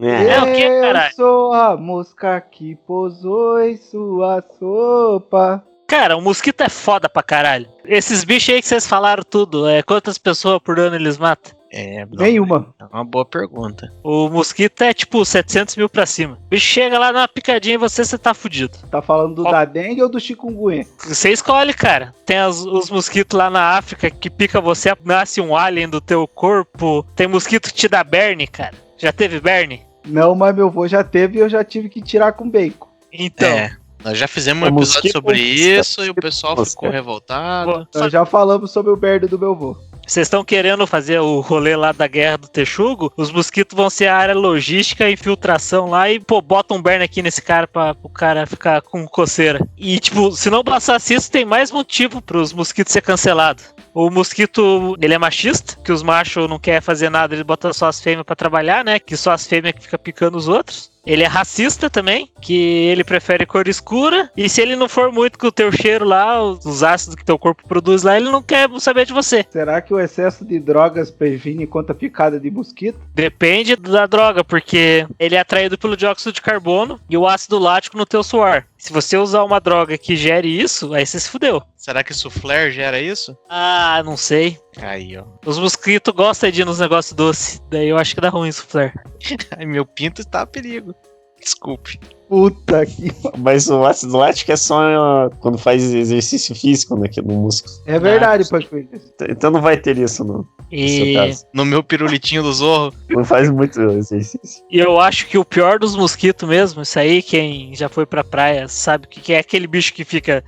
É. É o quê, Eu caralho? sou a mosca que pousou em sua sopa. Cara, o mosquito é foda pra caralho. Esses bichos aí que vocês falaram tudo, é, quantas pessoas por ano eles matam? É, não, Nenhuma. é uma boa pergunta. O mosquito é tipo 700 mil pra cima. O bicho chega lá numa picadinha e você, você tá fudido. Tá falando do Ó. da dengue ou do chikungunya? Você escolhe, cara. Tem as- os mosquitos lá na África que pica você, nasce um alien do teu corpo. Tem mosquito que te dá berne, cara. Já teve berne? Não, mas meu avô já teve e eu já tive que tirar com bacon. Então, É. Nós já fizemos um É episódio sobre isso e o pessoal ficou revoltado. Nós já falamos sobre o berdo do meu avô. Vocês estão querendo fazer o rolê lá da guerra do Texugo? Os mosquitos vão ser a área logística, infiltração lá e, pô, bota um berne aqui nesse cara pra o cara ficar com coceira. E, tipo, se não bastasse isso, tem mais motivo pros mosquitos ser cancelado. O mosquito, ele é machista, que os machos não querem fazer nada, ele bota só as fêmeas pra trabalhar, né? Que só as fêmeas que ficam picando os outros. Ele é racista também, que ele prefere cor escura. E se ele não for muito com o teu cheiro lá, os ácidos que teu corpo produz lá, ele não quer saber de você. Será que o excesso de drogas previne contra a picada de mosquito? Depende da droga, porque ele é atraído pelo dióxido de carbono e o ácido lático no teu suor. Se você usar uma droga que gere isso, aí você se fudeu. Será que isso flare gera isso? Ah, não sei. Aí, ó. Os mosquitos gostam de ir nos negócios doces. Daí eu acho que dá ruim. [LAUGHS] Ai, meu pinto está a perigo. Desculpe. Puta que. Mas o ácido lático é só uh, quando faz exercício físico né, que no músculo. É verdade, Pacuílis. Então não vai ter isso no, no seu E caso. No meu pirulitinho do Zorro. Não faz muito exercício. e eu acho que o pior dos mosquitos mesmo, isso aí, quem já foi pra praia sabe o que é aquele bicho que fica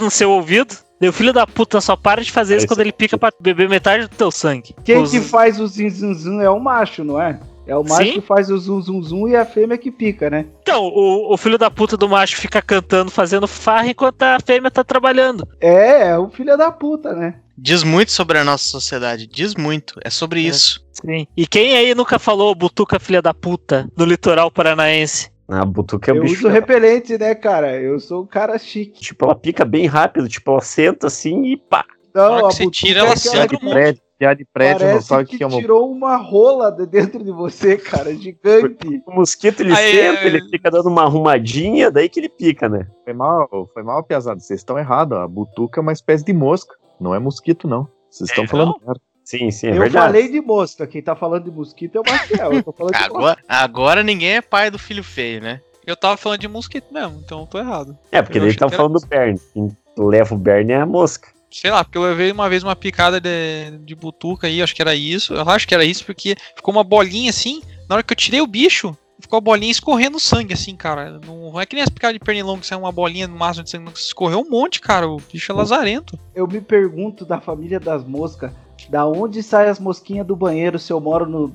no seu ouvido. O filho da puta só para de fazer isso Esse- quando ele pica pra beber metade do teu sangue. Quem Os- que faz o zum zum zum é o macho, não é? É o macho Sim. que faz o zum zum zum e a fêmea que pica, né? Então, o, o filho da puta do macho fica cantando, fazendo farra enquanto a fêmea tá trabalhando. É, é o filho da puta, né? Diz muito sobre a nossa sociedade. Diz muito. É sobre É. isso. Sim. E quem aí nunca falou butuca filha da puta no litoral paranaense? A butuca é o eu bicho. uso repelente, né, cara? Eu sou um cara chique. Tipo, ela pica bem rápido, tipo, ela senta assim e pá. Não, a você tira, é ela no mundo. Prédio, piada de prédio, não Parece sabe o que, que é uma. tirou uma rola de dentro de você, cara, gigante. O mosquito ele Aí, senta, é- ele fica dando uma arrumadinha, daí que ele pica, né? Foi mal, foi mal, pesado. Vocês estão errados. A butuca é uma espécie de mosca. Não é mosquito, não. Vocês estão É, falando merda. Sim, sim, é eu verdade. falei de mosca, quem tá falando de mosquito é o Marcel. Eu tô falando de mosca. Agora, agora ninguém é pai do filho feio, né? Eu tava falando de mosquito mesmo, então eu tô errado. É, porque Eu daí achei tá falando do Berne. Quem leva o Berne é a mosca. Sei lá, porque eu levei uma vez uma picada de, de butuca aí, acho que era isso. Eu acho que era isso, porque ficou uma bolinha assim. Na hora que eu tirei o bicho, ficou a bolinha escorrendo sangue, assim, cara. Não é que nem as picadas de pernilongo, que sai uma bolinha no máximo de sangue. não, Escorreu um monte, cara. O bicho é lazarento. Eu me pergunto da família das moscas, da onde saem as mosquinhas do banheiro se eu moro no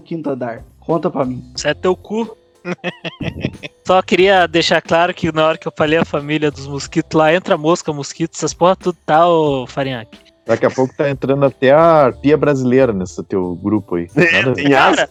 15 andar? Conta pra mim. Isso é teu cu. [LAUGHS] Só queria deixar claro que na hora que eu falei a família dos mosquitos lá, entra mosca, mosquito, essas porra tudo tá, ô Farinhaque. Daqui a pouco tá entrando até a arpia brasileira nesse teu grupo aí. [LAUGHS] Nada. Cara,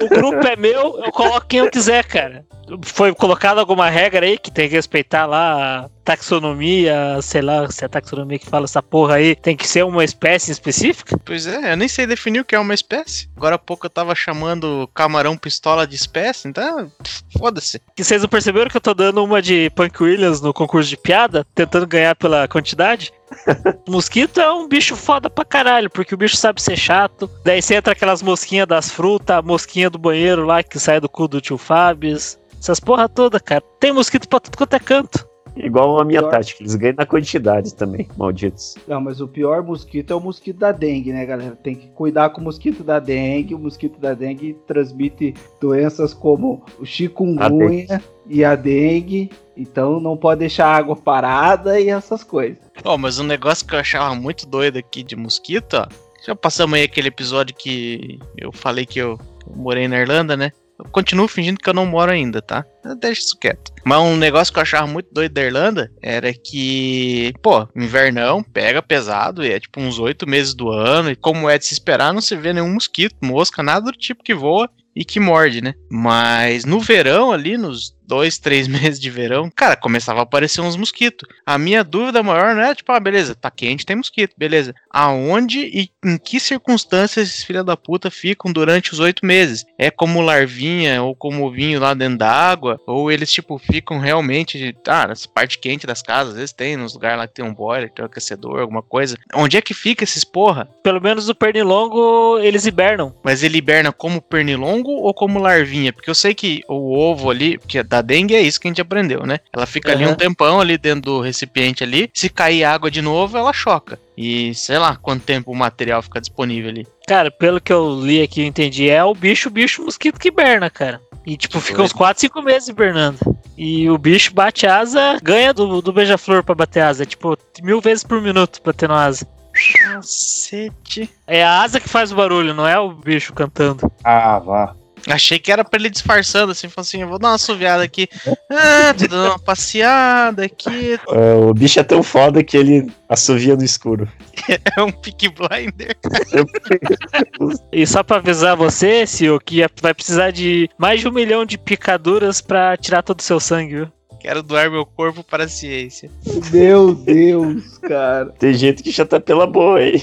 o grupo é meu, eu coloco quem eu quiser, cara. Foi colocada alguma regra aí que tem que respeitar lá a taxonomia, sei lá, se é a taxonomia que fala essa porra aí, tem que ser uma espécie específica? Pois é, eu nem sei definir o que é uma espécie. Agora há pouco eu tava chamando camarão pistola de espécie, então foda-se. Que vocês não perceberam que eu tô dando uma de Punk Williams no concurso de piada, tentando ganhar pela quantidade? [LAUGHS] Mosquito é um bicho foda pra caralho, porque o bicho sabe ser chato. Daí você entra aquelas mosquinhas das frutas, a mosquinha do banheiro lá que sai do cu do tio Fábios. Essas porra toda, cara. Tem mosquito pra tudo quanto é canto. Igual a minha Pior. tática, eles ganham na quantidade também, malditos. Não, mas o pior mosquito é o mosquito da dengue, né, galera? Tem que cuidar com o mosquito da dengue. O mosquito da dengue transmite doenças como o chikungunya e a dengue. Então não pode deixar a água parada e essas coisas. Ó, mas um negócio que eu achava muito doido aqui de mosquito, ó. Já passamos aí aquele episódio que eu falei que eu morei na Irlanda, né? Eu continuo fingindo que eu não moro ainda, tá? Deixa isso quieto. Mas um negócio que eu achava muito doido da Irlanda era que, pô, invernão pega pesado e é tipo uns oito meses do ano. E como é de se esperar, não se vê nenhum mosquito, mosca, nada do tipo que voa e que morde, né? Mas no verão, ali, nos dois, três [LAUGHS] meses de verão, cara, começava a aparecer uns mosquitos. A minha dúvida maior não é tipo, ah, beleza, tá quente, tem mosquito, beleza. Aonde e em que circunstâncias esses filha da puta ficam durante os oito meses? É como larvinha ou como ovinho lá dentro da água? Ou eles, tipo, ficam realmente, ah, nessa parte quente das casas, às vezes tem nos lugares lá que tem um boiler, tem um aquecedor, alguma coisa. Onde é que fica esses porra? Pelo menos o pernilongo, eles hibernam. Mas ele hiberna como pernilongo ou como larvinha? Porque eu sei que o ovo ali, que é da dengue é isso que a gente aprendeu, né? Ela fica ali Uhum. um tempão ali dentro do recipiente ali. Se cair água de novo, ela choca. E sei lá quanto tempo o material fica disponível ali. Cara, pelo que eu li aqui e entendi, é o bicho, bicho mosquito que hiberna, cara. E tipo, fica uns 4, 5 meses hibernando. E o bicho bate asa, ganha do, do beija-flor pra bater asa. É tipo, mil vezes por minuto batendo asa. Cacete. É a asa que faz o barulho, não é o bicho cantando. Ah, vá. Achei que era pra ele disfarçando, assim, falando assim, eu vou dar uma assoviada aqui. Ah, tô dando uma passeada aqui. É, o bicho é tão foda que ele assovia no escuro. [LAUGHS] É um pick blinder. [LAUGHS] E só pra avisar você, Sio, que vai precisar de mais de um milhão de picaduras pra tirar todo o seu sangue, viu? Quero doar meu corpo para a ciência. Meu Deus, cara. Tem gente que já tá pela boa aí.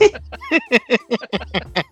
[LAUGHS]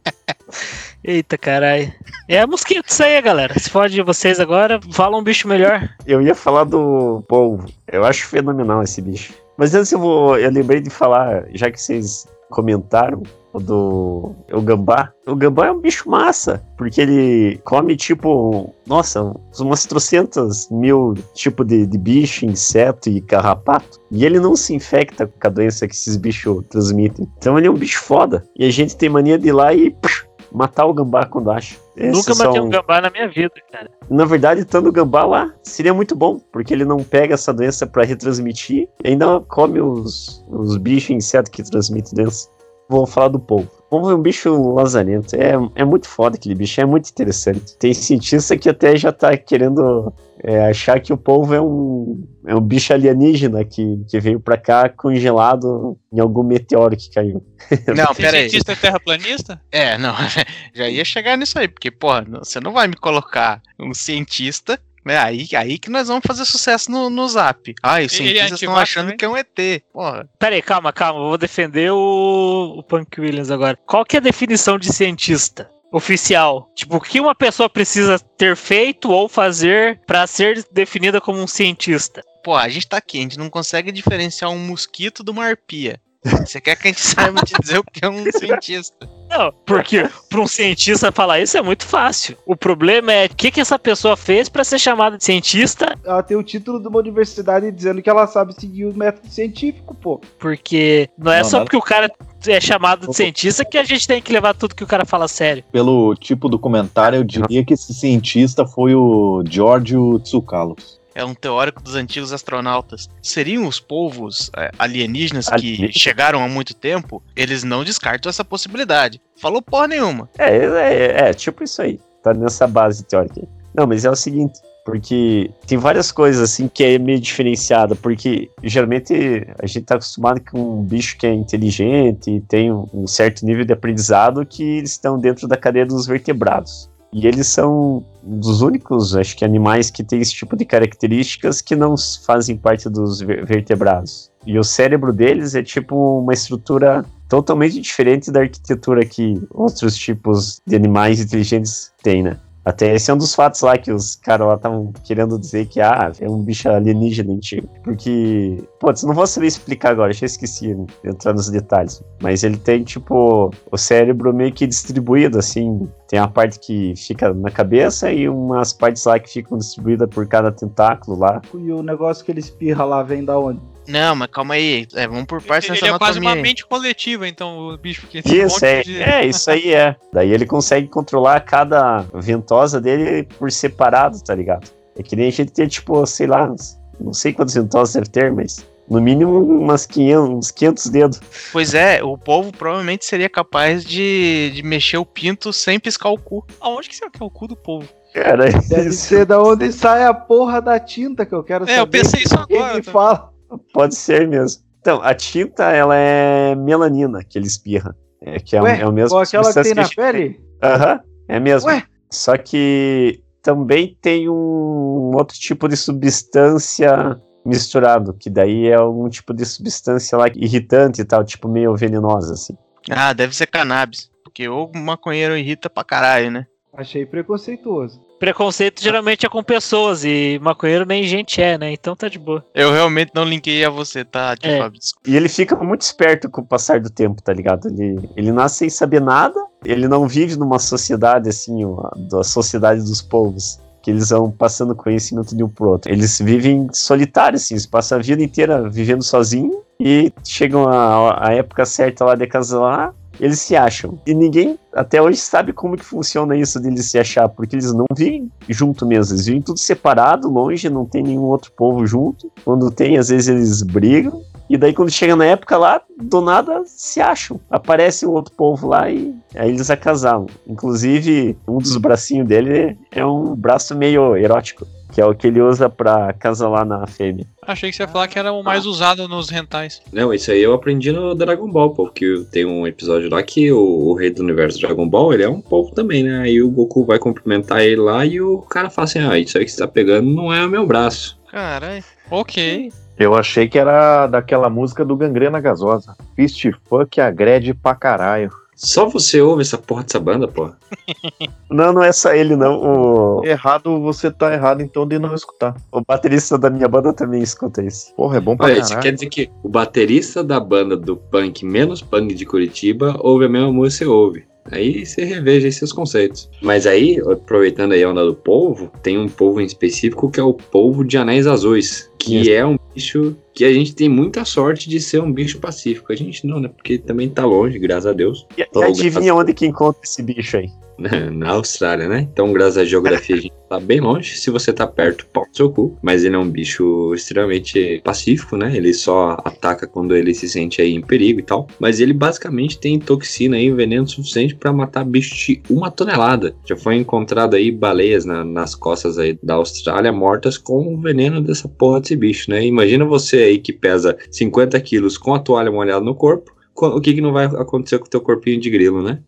Eita, caralho. É mosquito isso aí, galera. Se fode de vocês agora, fala um bicho melhor. Eu ia falar do polvo. Eu acho fenomenal esse bicho. Mas antes eu vou. Eu lembrei de falar, já que vocês comentaram, do. O gambá. O gambá é um bicho massa. Porque ele come tipo. Nossa, umas trocentas mil tipos de, de bicho, inseto e carrapato. E ele não se infecta com a doença que esses bichos transmitem. Então ele é um bicho foda. E a gente tem mania de ir lá e. psh, matar o gambá quando acha. Nunca matei são- um gambá na minha vida, cara. na verdade, estando o gambá lá, seria muito bom, porque ele não pega essa doença pra retransmitir e ainda come os, os bichos insetos que transmitem doença. Vou falar do polvo. O polvo é um bicho lazarento. É, é muito foda aquele bicho, é muito interessante. Tem cientista que até já tá querendo é, achar que o polvo é um, é um bicho alienígena que, que veio pra cá congelado em algum meteoro que caiu. [LAUGHS] Não, Tem pera aí. cientista terraplanista? É, não, [LAUGHS] já ia chegar nisso aí, porque, porra, não- você não vai me colocar um cientista, né? Aí, aí que nós vamos fazer sucesso no, no zap. Ai, os Ele é cientistas estão achando também? que é um ET. Porra, Pera aí, calma, calma. Eu vou defender o, o Punk Williams agora. Qual que é a definição de cientista? Oficial. Tipo, o que uma pessoa precisa ter feito ou fazer pra ser definida como um cientista? pô, a gente tá aqui, a gente não consegue diferenciar um mosquito de uma arpia. Você quer que a gente [LAUGHS] saiba te dizer o que é um cientista? Não, porque pra um cientista falar isso é muito fácil. O problema é o que, que essa pessoa fez pra ser chamada de cientista, Ela tem o título de uma universidade dizendo que ela sabe seguir o método científico, pô. porque não é Não, só nada. porque o cara é chamado de cientista que a gente tem que levar tudo que o cara fala a sério. Pelo tipo do comentário, eu diria que esse cientista foi o Giorgio Tsoukalos. É um teórico dos antigos astronautas. Seriam os povos é, alienígenas que chegaram há muito tempo? Eles não descartam essa possibilidade. Falou porra nenhuma. É, é, é, tipo isso aí. Tá nessa base teórica. aí. Não, mas é o seguinte, porque tem várias coisas assim que é meio diferenciada, porque geralmente a gente tá acostumado com um bicho que é inteligente e tem um, um certo nível de aprendizado que eles estão dentro da cadeia dos vertebrados. E eles são um dos únicos, acho que, animais que têm esse tipo de características que não fazem parte dos ver- vertebrados. E o cérebro deles é tipo uma estrutura totalmente diferente da arquitetura que outros tipos de animais inteligentes têm, né? Até esse é um dos fatos lá que os caras lá estavam querendo dizer que ah, é um bicho alienígena antigo. Porque, putz, não vou saber explicar agora, já esqueci né, entrar nos detalhes. Mas ele tem, tipo, o cérebro meio que distribuído, assim. Tem a parte que fica na cabeça e umas partes lá que ficam distribuídas por cada tentáculo lá. E o negócio que ele espirra lá vem da onde? Não, mas calma aí. É, vamos por partes Ele nessa é quase uma aí. mente coletiva, então, o bicho. Porque tem um Isso, monte é, de- é, isso aí é. Daí ele consegue controlar cada ventosa dele por separado, tá ligado? É que nem a gente tem, tipo, sei lá, não sei quantas ventosas deve ter, mas no mínimo umas 500, uns 500 dedos. Pois é, o povo provavelmente seria capaz de, de mexer o pinto sem piscar o cu. Aonde que você quer o cu do povo? Cara, Deve isso ser da onde sai a porra da tinta que eu quero saber. É, eu pensei isso agora. também. fala. Pode ser mesmo. Então, a tinta, ela é melanina que ele espirra. É, que é, o- Ué, é o mesmo igual aquela que tem na a gente pele? Aham, é mesmo. Ué? Só que também tem um outro tipo de substância misturado, que daí é algum tipo de substância lá irritante e tal, tipo meio venenosa, assim. Ah, deve ser cannabis. Porque o maconheiro irrita pra caralho, né? Achei preconceituoso. Preconceito geralmente é com pessoas e maconheiro nem gente é, né? Então tá de boa. Eu realmente não linkei a você, tá, tio É. Fábio? E ele fica muito esperto com o passar do tempo, tá ligado? Ele, ele nasce sem saber nada, ele não vive numa sociedade assim, ó, da sociedade dos povos. Que eles vão passando conhecimento de um pro outro. Eles vivem solitários, assim, eles passam a vida inteira vivendo sozinho e chegam a, a época certa lá de casar, eles se acham. E ninguém até hoje sabe como que funciona isso deles se achar, porque eles não vivem junto mesmo, eles vivem tudo separado, longe, não tem nenhum outro povo junto. Quando tem, às vezes eles brigam. E daí quando chega na época lá, do nada se acham. Aparece um outro povo lá e aí eles acasalam. Inclusive, um dos bracinhos dele é um braço meio erótico, que é o que ele usa pra acasalar na fêmea. Achei que você ia falar que era o mais usado nos rentais. Não, isso aí eu aprendi no Dragon Ball, pô, porque tem um episódio lá que o, o rei do universo Dragon Ball, ele é um povo também, né? Aí o Goku vai cumprimentar ele lá e o cara fala assim, ah, isso aí que você tá pegando não é o meu braço. Caralho. Ok. Eu achei que era daquela música do Gangrena Gasosa. Fist fuck agrede pra caralho. Só você ouve essa porra dessa banda, pô. [LAUGHS] Não, não é só ele, não. O, Errado, você tá errado então de não escutar. o baterista da minha banda também escuta isso. Porra, é bom pra Olha, isso caralho. quer dizer que o baterista da banda do punk menos punk de Curitiba ouve a mesma música que você ouve. Aí você reveja aí seus conceitos. Mas aí, aproveitando aí a onda do polvo, tem um polvo em específico que é o polvo de anéis azuis. Que Isso. é um bicho que a gente tem muita sorte de ser um bicho pacífico. A gente não, né? Porque também tá longe, graças a Deus. E, e adivinha onde que encontra esse bicho aí? [LAUGHS] Na Austrália, né? Então, graças à geografia, a gente tá bem longe. Se você tá perto, pau no seu cu. Mas ele é um bicho extremamente pacífico, né? Ele só ataca quando ele se sente aí em perigo e tal. Mas ele basicamente tem toxina aí, veneno suficiente pra matar bicho de uma tonelada. Já foi encontrado aí baleias na- nas costas aí da Austrália mortas com o veneno dessa porra desse bicho, né? Imagina você aí que pesa 50 quilos com a toalha molhada no corpo. co- O que, que não vai acontecer com o teu corpinho de grilo, né?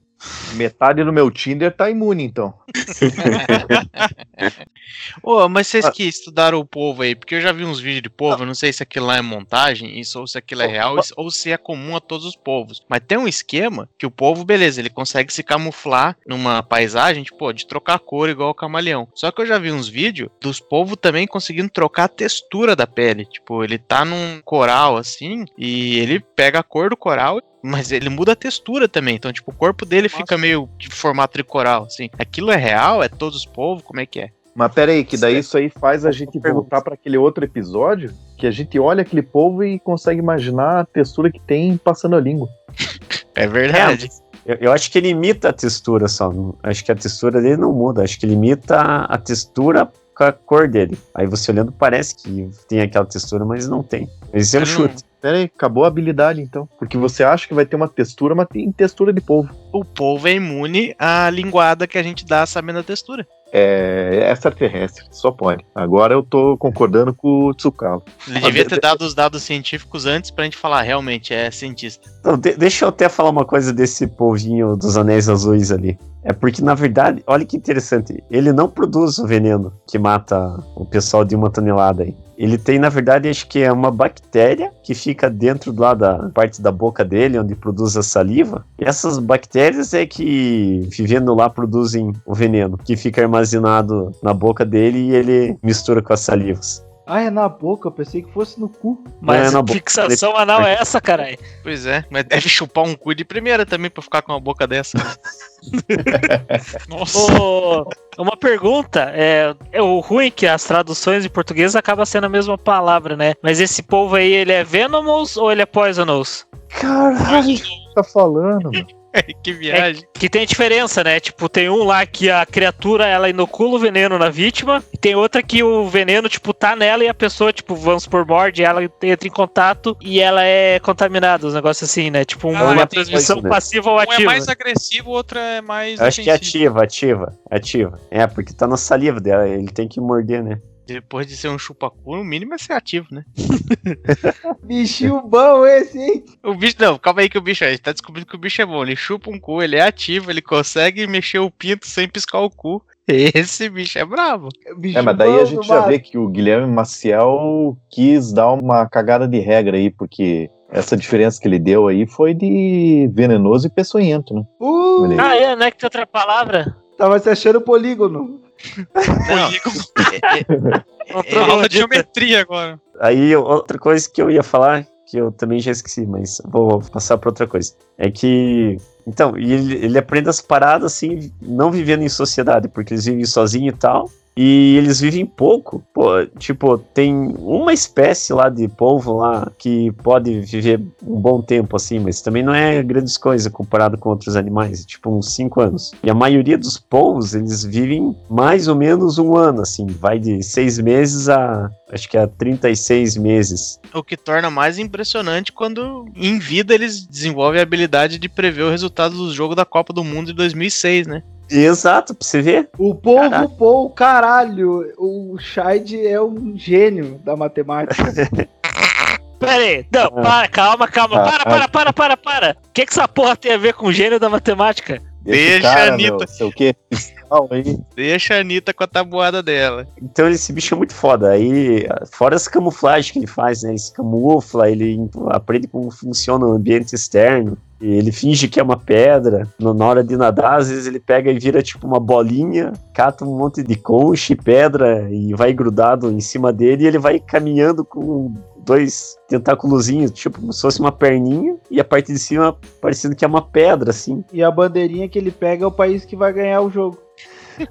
Metade do meu Tinder tá imune, então. [LAUGHS] Ô, mas vocês que estudaram o povo aí, porque eu já vi uns vídeos de povo, eu não sei se aquilo lá é montagem, isso, ou se aquilo é real, isso- ou se é comum a todos os povos. Mas tem um esquema que o povo, beleza, ele consegue se camuflar numa paisagem, tipo, de trocar cor igual o camaleão. Só que eu já vi uns vídeos dos povos também conseguindo trocar a textura da pele. Tipo, ele tá num coral assim, e ele pega a cor do coral mas ele muda a textura também. Então, tipo, o corpo dele fica meio de formato de coral, assim. Aquilo é real? É todos os povos? Como é que é? Mas pera aí, que daí isso aí faz a gente voltar pra aquele outro episódio que a gente olha aquele povo e consegue imaginar a textura que tem passando a língua. [LAUGHS] É verdade. Eu, eu acho que ele imita a textura só. Acho que a textura dele não muda. Acho que ele imita a, textura com a cor dele. Aí você olhando parece que tem aquela textura, mas não tem. Mas isso é um não- chute. Pera aí, acabou a habilidade então. Porque você acha que vai ter uma textura, mas tem textura de polvo. O povo é imune à linguada que a gente dá sabendo a textura. É extraterrestre, só pode. Agora eu tô concordando com o Tsukalo. Ele devia ter dado os dados científicos antes pra gente falar, realmente, é cientista. Não, de- deixa eu até falar uma coisa desse povinho dos anéis azuis ali. É porque, na verdade, olha que interessante, ele não produz o veneno que mata o pessoal de uma tonelada aí. Ele tem, na verdade, acho que é uma bactéria que fica dentro lá da parte da boca dele, onde produz a saliva. E essas bactérias é que, vivendo lá, produzem o veneno, que fica armazenado na boca dele e ele mistura com as salivas. Ah, é na boca, eu pensei que fosse no cu. Mas É, na a boca. fixação anal é essa, caralho. Pois é, mas deve chupar um cu de primeira também pra ficar com uma boca dessa. [LAUGHS] Nossa. Ô, uma pergunta, é, é o ruim que as traduções em português acaba sendo a mesma palavra, né? Mas esse povo aí, ele é Venomous ou ele é Poisonous? Caralho, o que tá falando, mano? [LAUGHS] que viagem. Que tem diferença, né? Tipo, tem um lá que a criatura, ela inocula o veneno na vítima, e tem outra que o veneno, tipo, tá nela e a pessoa, tipo, vamos por morde, ela entra em contato e ela é contaminada, os negócios assim, né? Tipo, uma, Ah, uma transmissão Né? passiva ou Um é ativa. mais agressivo, o outro é mais. Eu acho que é ativa, ativa, ativa. É, porque tá na saliva dela, ele tem que morder, né? Depois de ser um chupacu, no mínimo é ser ativo, né? [LAUGHS] Bichinho bom esse, hein? O bicho, não, calma aí que o bicho, a gente tá descobrindo que o bicho é bom. Ele chupa um cu, ele é ativo, ele consegue mexer o pinto sem piscar o cu. Esse bicho é bravo. Bicho É, mas daí bom, a gente já vê que o Guilherme Maciel quis dar uma cagada de regra aí, porque essa diferença que ele deu aí foi de venenoso e peçonhento, né? Uh, Ah, é, né? Que tem outra palavra. tava se achando polígono. Não, é, Não É aula de geometria agora. Aí outra coisa que eu ia falar, que eu também já esqueci, mas vou passar pra outra coisa. É que. Então, ele, ele aprende as paradas assim, não vivendo em sociedade, porque eles vivem sozinhos e tal. E eles vivem pouco. Pô, tipo, tem uma espécie lá de polvo lá que pode viver um bom tempo, assim, mas também não é grandes coisas comparado com outros animais, tipo uns 5 anos. E a maioria dos polvos, eles vivem mais ou menos um ano, assim, vai de seis meses a acho que a 36 meses. o que torna mais impressionante quando em vida eles desenvolvem a habilidade de prever o resultado do jogo da Copa do Mundo de 2006, né? Exato, pra você ver. O povo Caraca. Paul, caralho. O Scheid é um gênio da matemática. [LAUGHS] Pera aí, não, Ah. para, calma, calma, Ah, para, para, para, para, para. O que, que essa porra tem a ver com o gênio da matemática? Esse Deixa a cara, Anitta. meu, sei o quê? Deixa a Anitta com a tabuada dela. Então esse bicho é muito foda. Aí, fora as camuflagens que ele faz, né? Ele se camufla, ele aprende como funciona o ambiente externo. E ele finge que é uma pedra. Na hora de nadar, às vezes ele pega e vira tipo uma bolinha, cata um monte de concha e pedra e vai grudado em cima dele e ele vai caminhando com dois tentáculozinhos, tipo como se fosse uma perninha, e a parte de cima parecendo que é uma pedra, assim. e a bandeirinha que ele pega é o país que vai ganhar o jogo.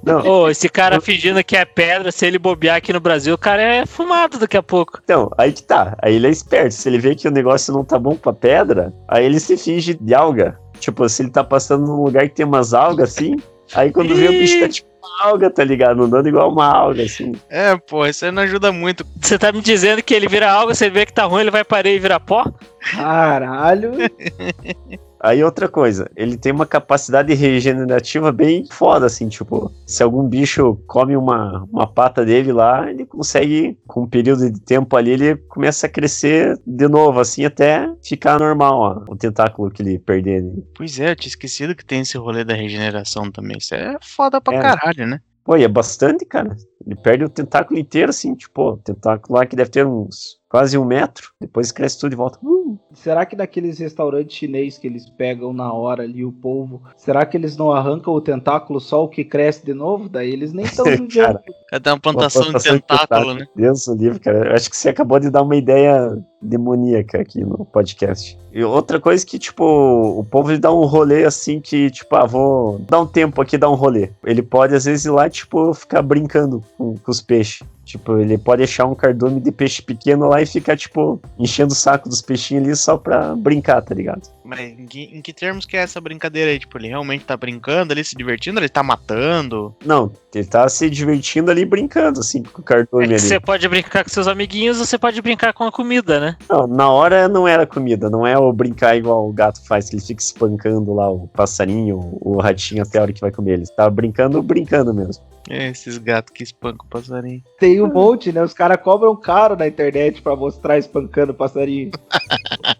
Não, Ô, esse cara fingindo que é pedra, se ele bobear aqui no Brasil, o cara é fumado daqui a pouco. Então, aí que tá. Aí ele é esperto. Se ele vê que o negócio não tá bom pra pedra, aí ele se finge de alga. Tipo, se ele tá passando num lugar que tem umas algas assim, aí quando vê o bicho tá tipo uma alga, tá ligado? Andando igual uma alga, assim. É, pô, isso aí não ajuda muito. Você tá me dizendo que ele vira algo, você vê que tá ruim, ele vai parar e virar pó? Caralho. [LAUGHS] Aí outra coisa, ele tem uma capacidade regenerativa bem foda, assim, tipo, se algum bicho come uma, uma pata dele lá, ele consegue, com um período de tempo ali, ele começa a crescer de novo, assim, até ficar normal, ó, o tentáculo que ele perder ali. Pois é, eu tinha esquecido que tem esse rolê da regeneração também. Isso é foda pra É. caralho, né? Pô, e é bastante, cara. Ele perde o tentáculo inteiro, assim, tipo, o tentáculo lá que deve ter uns quase um metro. Depois cresce tudo de volta. Uh, Será que naqueles restaurantes chinês que eles pegam na hora ali o polvo, será que eles não arrancam o tentáculo só o que cresce de novo? Daí eles nem estão judiando. [LAUGHS] Cadê uma plantação, uma de tentáculo, né? Deus o livre, cara. Eu acho que você acabou de dar uma ideia demoníaca aqui no podcast. E outra coisa que, tipo, o povo ele dá um rolê assim que, tipo, ah, vou dar um tempo aqui, dar um rolê. Ele pode, às vezes, ir lá, tipo, ficar brincando com, com os peixes. Tipo, ele pode achar um cardume de peixe pequeno lá e ficar, tipo, enchendo o saco dos peixinhos ali só pra brincar, tá ligado? Mas em que, em que termos que é essa brincadeira aí? Tipo, ele realmente tá brincando ali, se divertindo? Ele tá matando? Não, ele tá se divertindo ali brincando, assim, com o cardume É que ali. você pode brincar com seus amiguinhos, você pode brincar com a comida, né? Não, na hora não era comida, não é o brincar igual o gato faz, que ele fica espancando lá o passarinho, o ratinho até a hora que vai comer. Ele tava brincando, brincando mesmo. É, esses gatos que espancam o passarinho. Tem um monte, né? Os caras cobram caro na internet pra mostrar espancando o passarinho. [LAUGHS]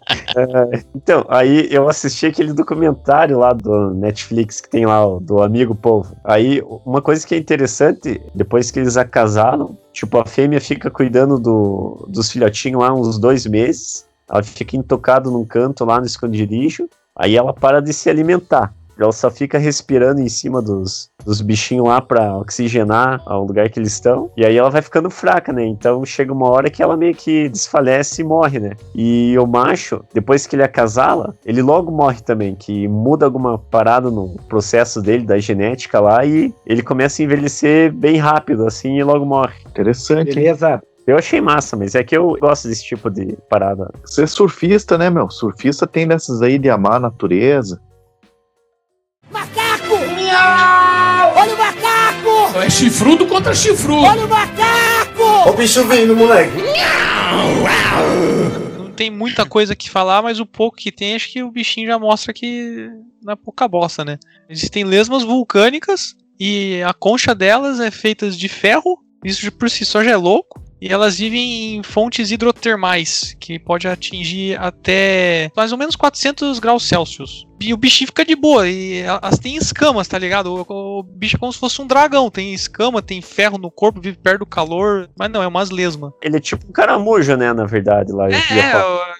Então, aí eu assisti aquele documentário lá do Netflix que tem lá, o do Amigo Povo. Aí, uma coisa que é interessante, depois que eles acasaram, tipo, a fêmea fica cuidando do, dos filhotinhos lá uns dois meses. Ela fica intocada num canto lá no esconderijo. Aí ela para de se alimentar. Ela só fica respirando em cima dos, dos bichinhos lá pra oxigenar o lugar que eles estão. E aí ela vai ficando fraca, né? Então chega uma hora que ela meio que desfalece e morre, né? E o macho, depois que ele acasala, ele logo morre também, que muda alguma parada no processo dele, da genética lá, e ele começa a envelhecer bem rápido, assim, e logo morre. Interessante. Beleza. Eu achei massa, mas é que eu gosto desse tipo de parada. Você é surfista, né, meu? Surfista tem dessas aí de amar a natureza. Macaco! Olha o macaco! É chifrudo contra chifrudo. Olha o macaco! O bicho vindo, moleque. Não tem muita coisa que falar, mas o pouco que tem, acho que o bichinho já mostra que não é pouca bosta, né? Existem lesmas vulcânicas e a concha delas é feita de ferro. Isso por si só já é louco. E elas vivem em fontes hidrotermais, que pode atingir até mais ou menos 400 graus Celsius. E o bichinho fica de boa, e elas têm escamas, tá ligado? O, o bicho é como se fosse um dragão, tem escama, tem ferro no corpo, vive perto do calor, mas não, é umas lesmas. Ele é tipo um caramujo, né, na verdade, lá. É, é,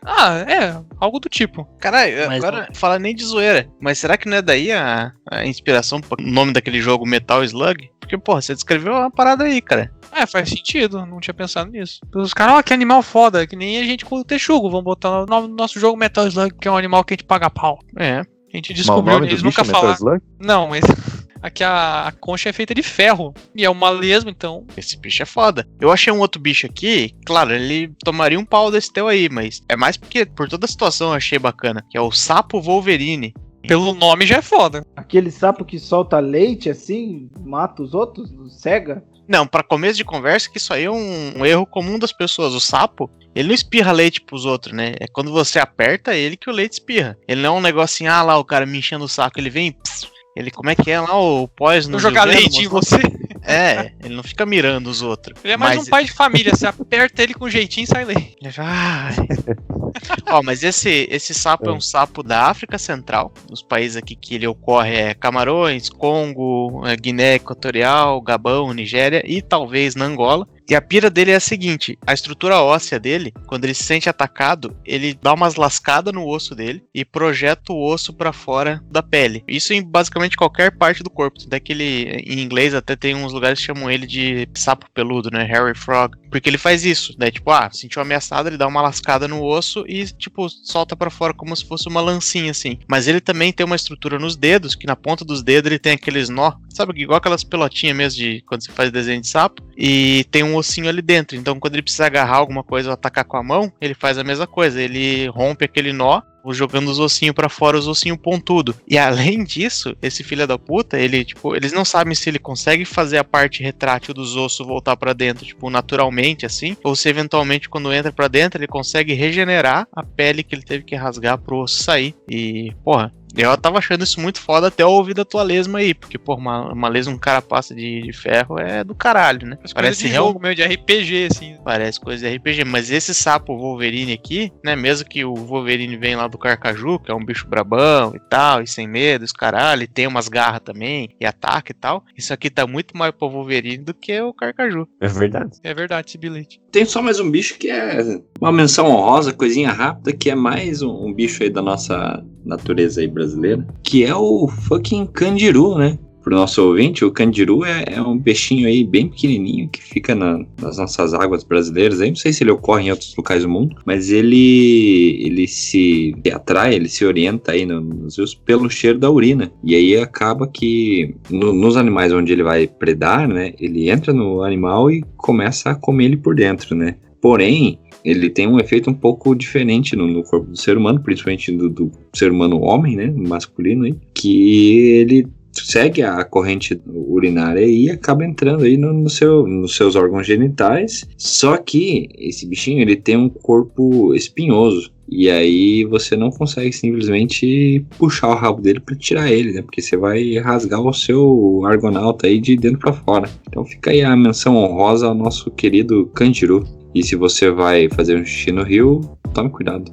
ah, é, algo do tipo. Caralho, Mas agora fala nem de zoeira. Mas será que não é daí a, a inspiração pro nome daquele jogo Metal Slug? Porque, porra, você descreveu uma parada aí, cara. É, faz sentido, não tinha pensado nisso. Os caras, ó, que animal foda, que nem a gente com o Texugo, vamos botar no nosso jogo Metal Slug, que é um animal que a gente paga pau. É. A gente descobriu, eles nunca é Metal falaram. Slug? Não, mas [LAUGHS] aqui a, a concha é feita de ferro. E é uma lesma, então. Esse bicho é foda. Eu achei um outro bicho aqui, claro, ele tomaria um pau desse teu aí, mas é mais porque por toda a situação eu achei bacana, que é o sapo Wolverine. Pelo nome já é foda. Aquele sapo que solta leite assim, mata os outros, cega. Não, pra começo de conversa, que isso aí é um, um erro comum das pessoas. O sapo, ele não espirra leite pros outros, né? É quando você aperta ele que o leite espirra. Ele não é um negocinho, ah lá, o cara me enchendo o saco, ele vem. pss, ele, como é que é lá, o pós no jogar leite em você. [LAUGHS] É, [LAUGHS] ele não fica mirando os outros. Ele é mais Mas- um pai de família. Você aperta ele com jeitinho e sai fala, "Ai." [LAUGHS] Ó, mas esse, esse sapo é. um sapo da África Central. Os países aqui que ele ocorre é Camarões, Congo, eh, Guiné Equatorial, Gabão, Nigéria e talvez na Angola. E a pira dele é a seguinte: a estrutura óssea dele, quando ele se sente atacado, ele dá umas lascadas no osso dele e projeta o osso pra fora da pele. Isso em basicamente qualquer parte do corpo. Até que ele, em inglês, até tem uns lugares que chamam ele de sapo peludo, né? Harry Frog. Porque ele faz isso, né? Tipo, ah, sentiu ameaçado, ele dá uma lascada no osso e, tipo, solta pra fora como se fosse uma lancinha, assim. Mas ele também tem uma estrutura nos dedos, que na ponta dos dedos ele tem aqueles nó, sabe? Igual aquelas pelotinhas mesmo de quando você faz desenho de sapo. E tem um ossinho ali dentro. Então, quando ele precisa agarrar alguma coisa ou atacar com a mão, ele faz a mesma coisa. Ele rompe aquele nó jogando os ossinhos pra fora, os ossinhos pontudo. E além disso, esse filho da puta, ele, tipo, eles não sabem se ele consegue fazer a parte retrátil dos ossos voltar pra dentro, tipo, naturalmente, assim, ou se eventualmente quando entra pra dentro ele consegue regenerar a pele que ele teve que rasgar pro osso sair. E, porra, eu tava achando isso muito foda até eu ouvir da tua lesma aí, porque, pô, uma, uma lesma, um carapaça de, de ferro é do caralho, né? Parece de real- jogo meio de RPG, assim. Parece coisa de RPG, mas esse sapo Wolverine aqui, né? Mesmo que o Wolverine vem lá do Carcaju, que é um bicho brabão e tal, e sem medo, os caralho, e tem umas garras também, e ataca e tal. Isso aqui tá muito mais pro Wolverine do que o Carcaju. É verdade. É verdade esse bilhete. Tem só mais um bicho que é uma menção honrosa, coisinha rápida, que é mais um, um bicho aí da nossa natureza aí brasileira, que é o fucking candiru, né? Pro nosso ouvinte, o candiru é, é um peixinho aí bem pequenininho que fica na- nas nossas águas brasileiras. Aí não sei se ele ocorre em outros locais do mundo, mas ele ele se atrai, ele se orienta aí no- nos rios pelo cheiro da urina. E aí acaba que no- nos animais onde ele vai predar, né? Ele entra no animal e começa a comer ele por dentro, né? Porém, ele tem um efeito um pouco diferente no, no corpo do ser humano, principalmente do, do ser humano homem, né, masculino aí, que ele segue a corrente urinária e acaba entrando aí no, no seu, nos seus órgãos genitais. Só que esse bichinho ele tem um corpo espinhoso. E aí você não consegue simplesmente puxar o rabo dele para tirar ele, né? Porque você vai rasgar o seu argonauta aí de dentro para fora. Então fica aí a menção honrosa ao nosso querido Candiru. E se você vai fazer um xixi no rio, tome cuidado.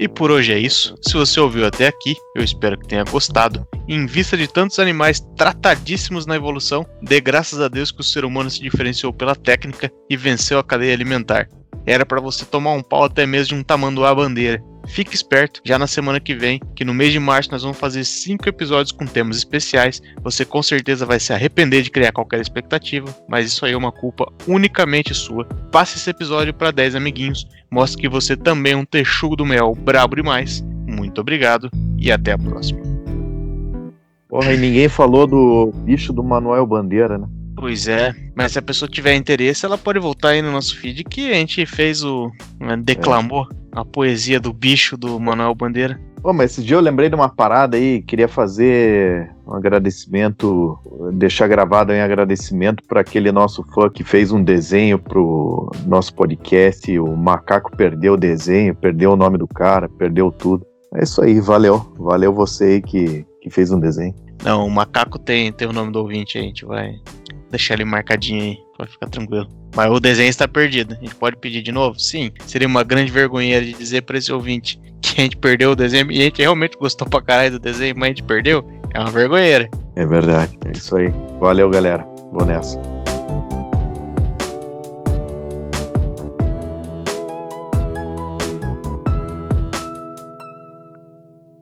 E por hoje é isso. Se você ouviu até aqui, eu espero que tenha gostado. Em vista de tantos animais tratadíssimos na evolução, dê graças a Deus que o ser humano se diferenciou pela técnica e venceu a cadeia alimentar. Era para você tomar um pau até mesmo de um tamanduá bandeira. Fique esperto, já na semana que vem, que no mês de março nós vamos fazer cinco episódios com temas especiais. Você com certeza vai se arrepender de criar qualquer expectativa, mas isso aí é uma culpa unicamente sua. Passe esse episódio para 10 amiguinhos, mostre que você também é um texugo do mel brabo demais. Muito obrigado e até a próxima. Porra, e ninguém falou do bicho do Manuel Bandeira, né? Pois é, mas se a pessoa tiver interesse, ela pode voltar aí no nosso feed que a gente fez o. né, declamou a poesia do bicho do Manuel Bandeira. Pô, mas esse dia eu lembrei de uma parada aí, queria fazer um agradecimento, deixar gravado em agradecimento para aquele nosso fã que fez um desenho pro nosso podcast. O macaco perdeu o desenho, perdeu o nome do cara, perdeu tudo. É isso aí, valeu. Valeu você aí que, que fez um desenho. Não, o macaco tem, tem o nome do ouvinte aí, a gente vai deixar ele marcadinho aí, pode ficar tranquilo. Mas o desenho está perdido. A gente pode pedir de novo? Sim. Seria uma grande vergonha de dizer para esse ouvinte [LAUGHS] que a gente perdeu o desenho e a gente realmente gostou pra caralho do desenho, mas a gente perdeu. É uma vergonheira. É verdade, é isso aí. Valeu, galera. Vou nessa.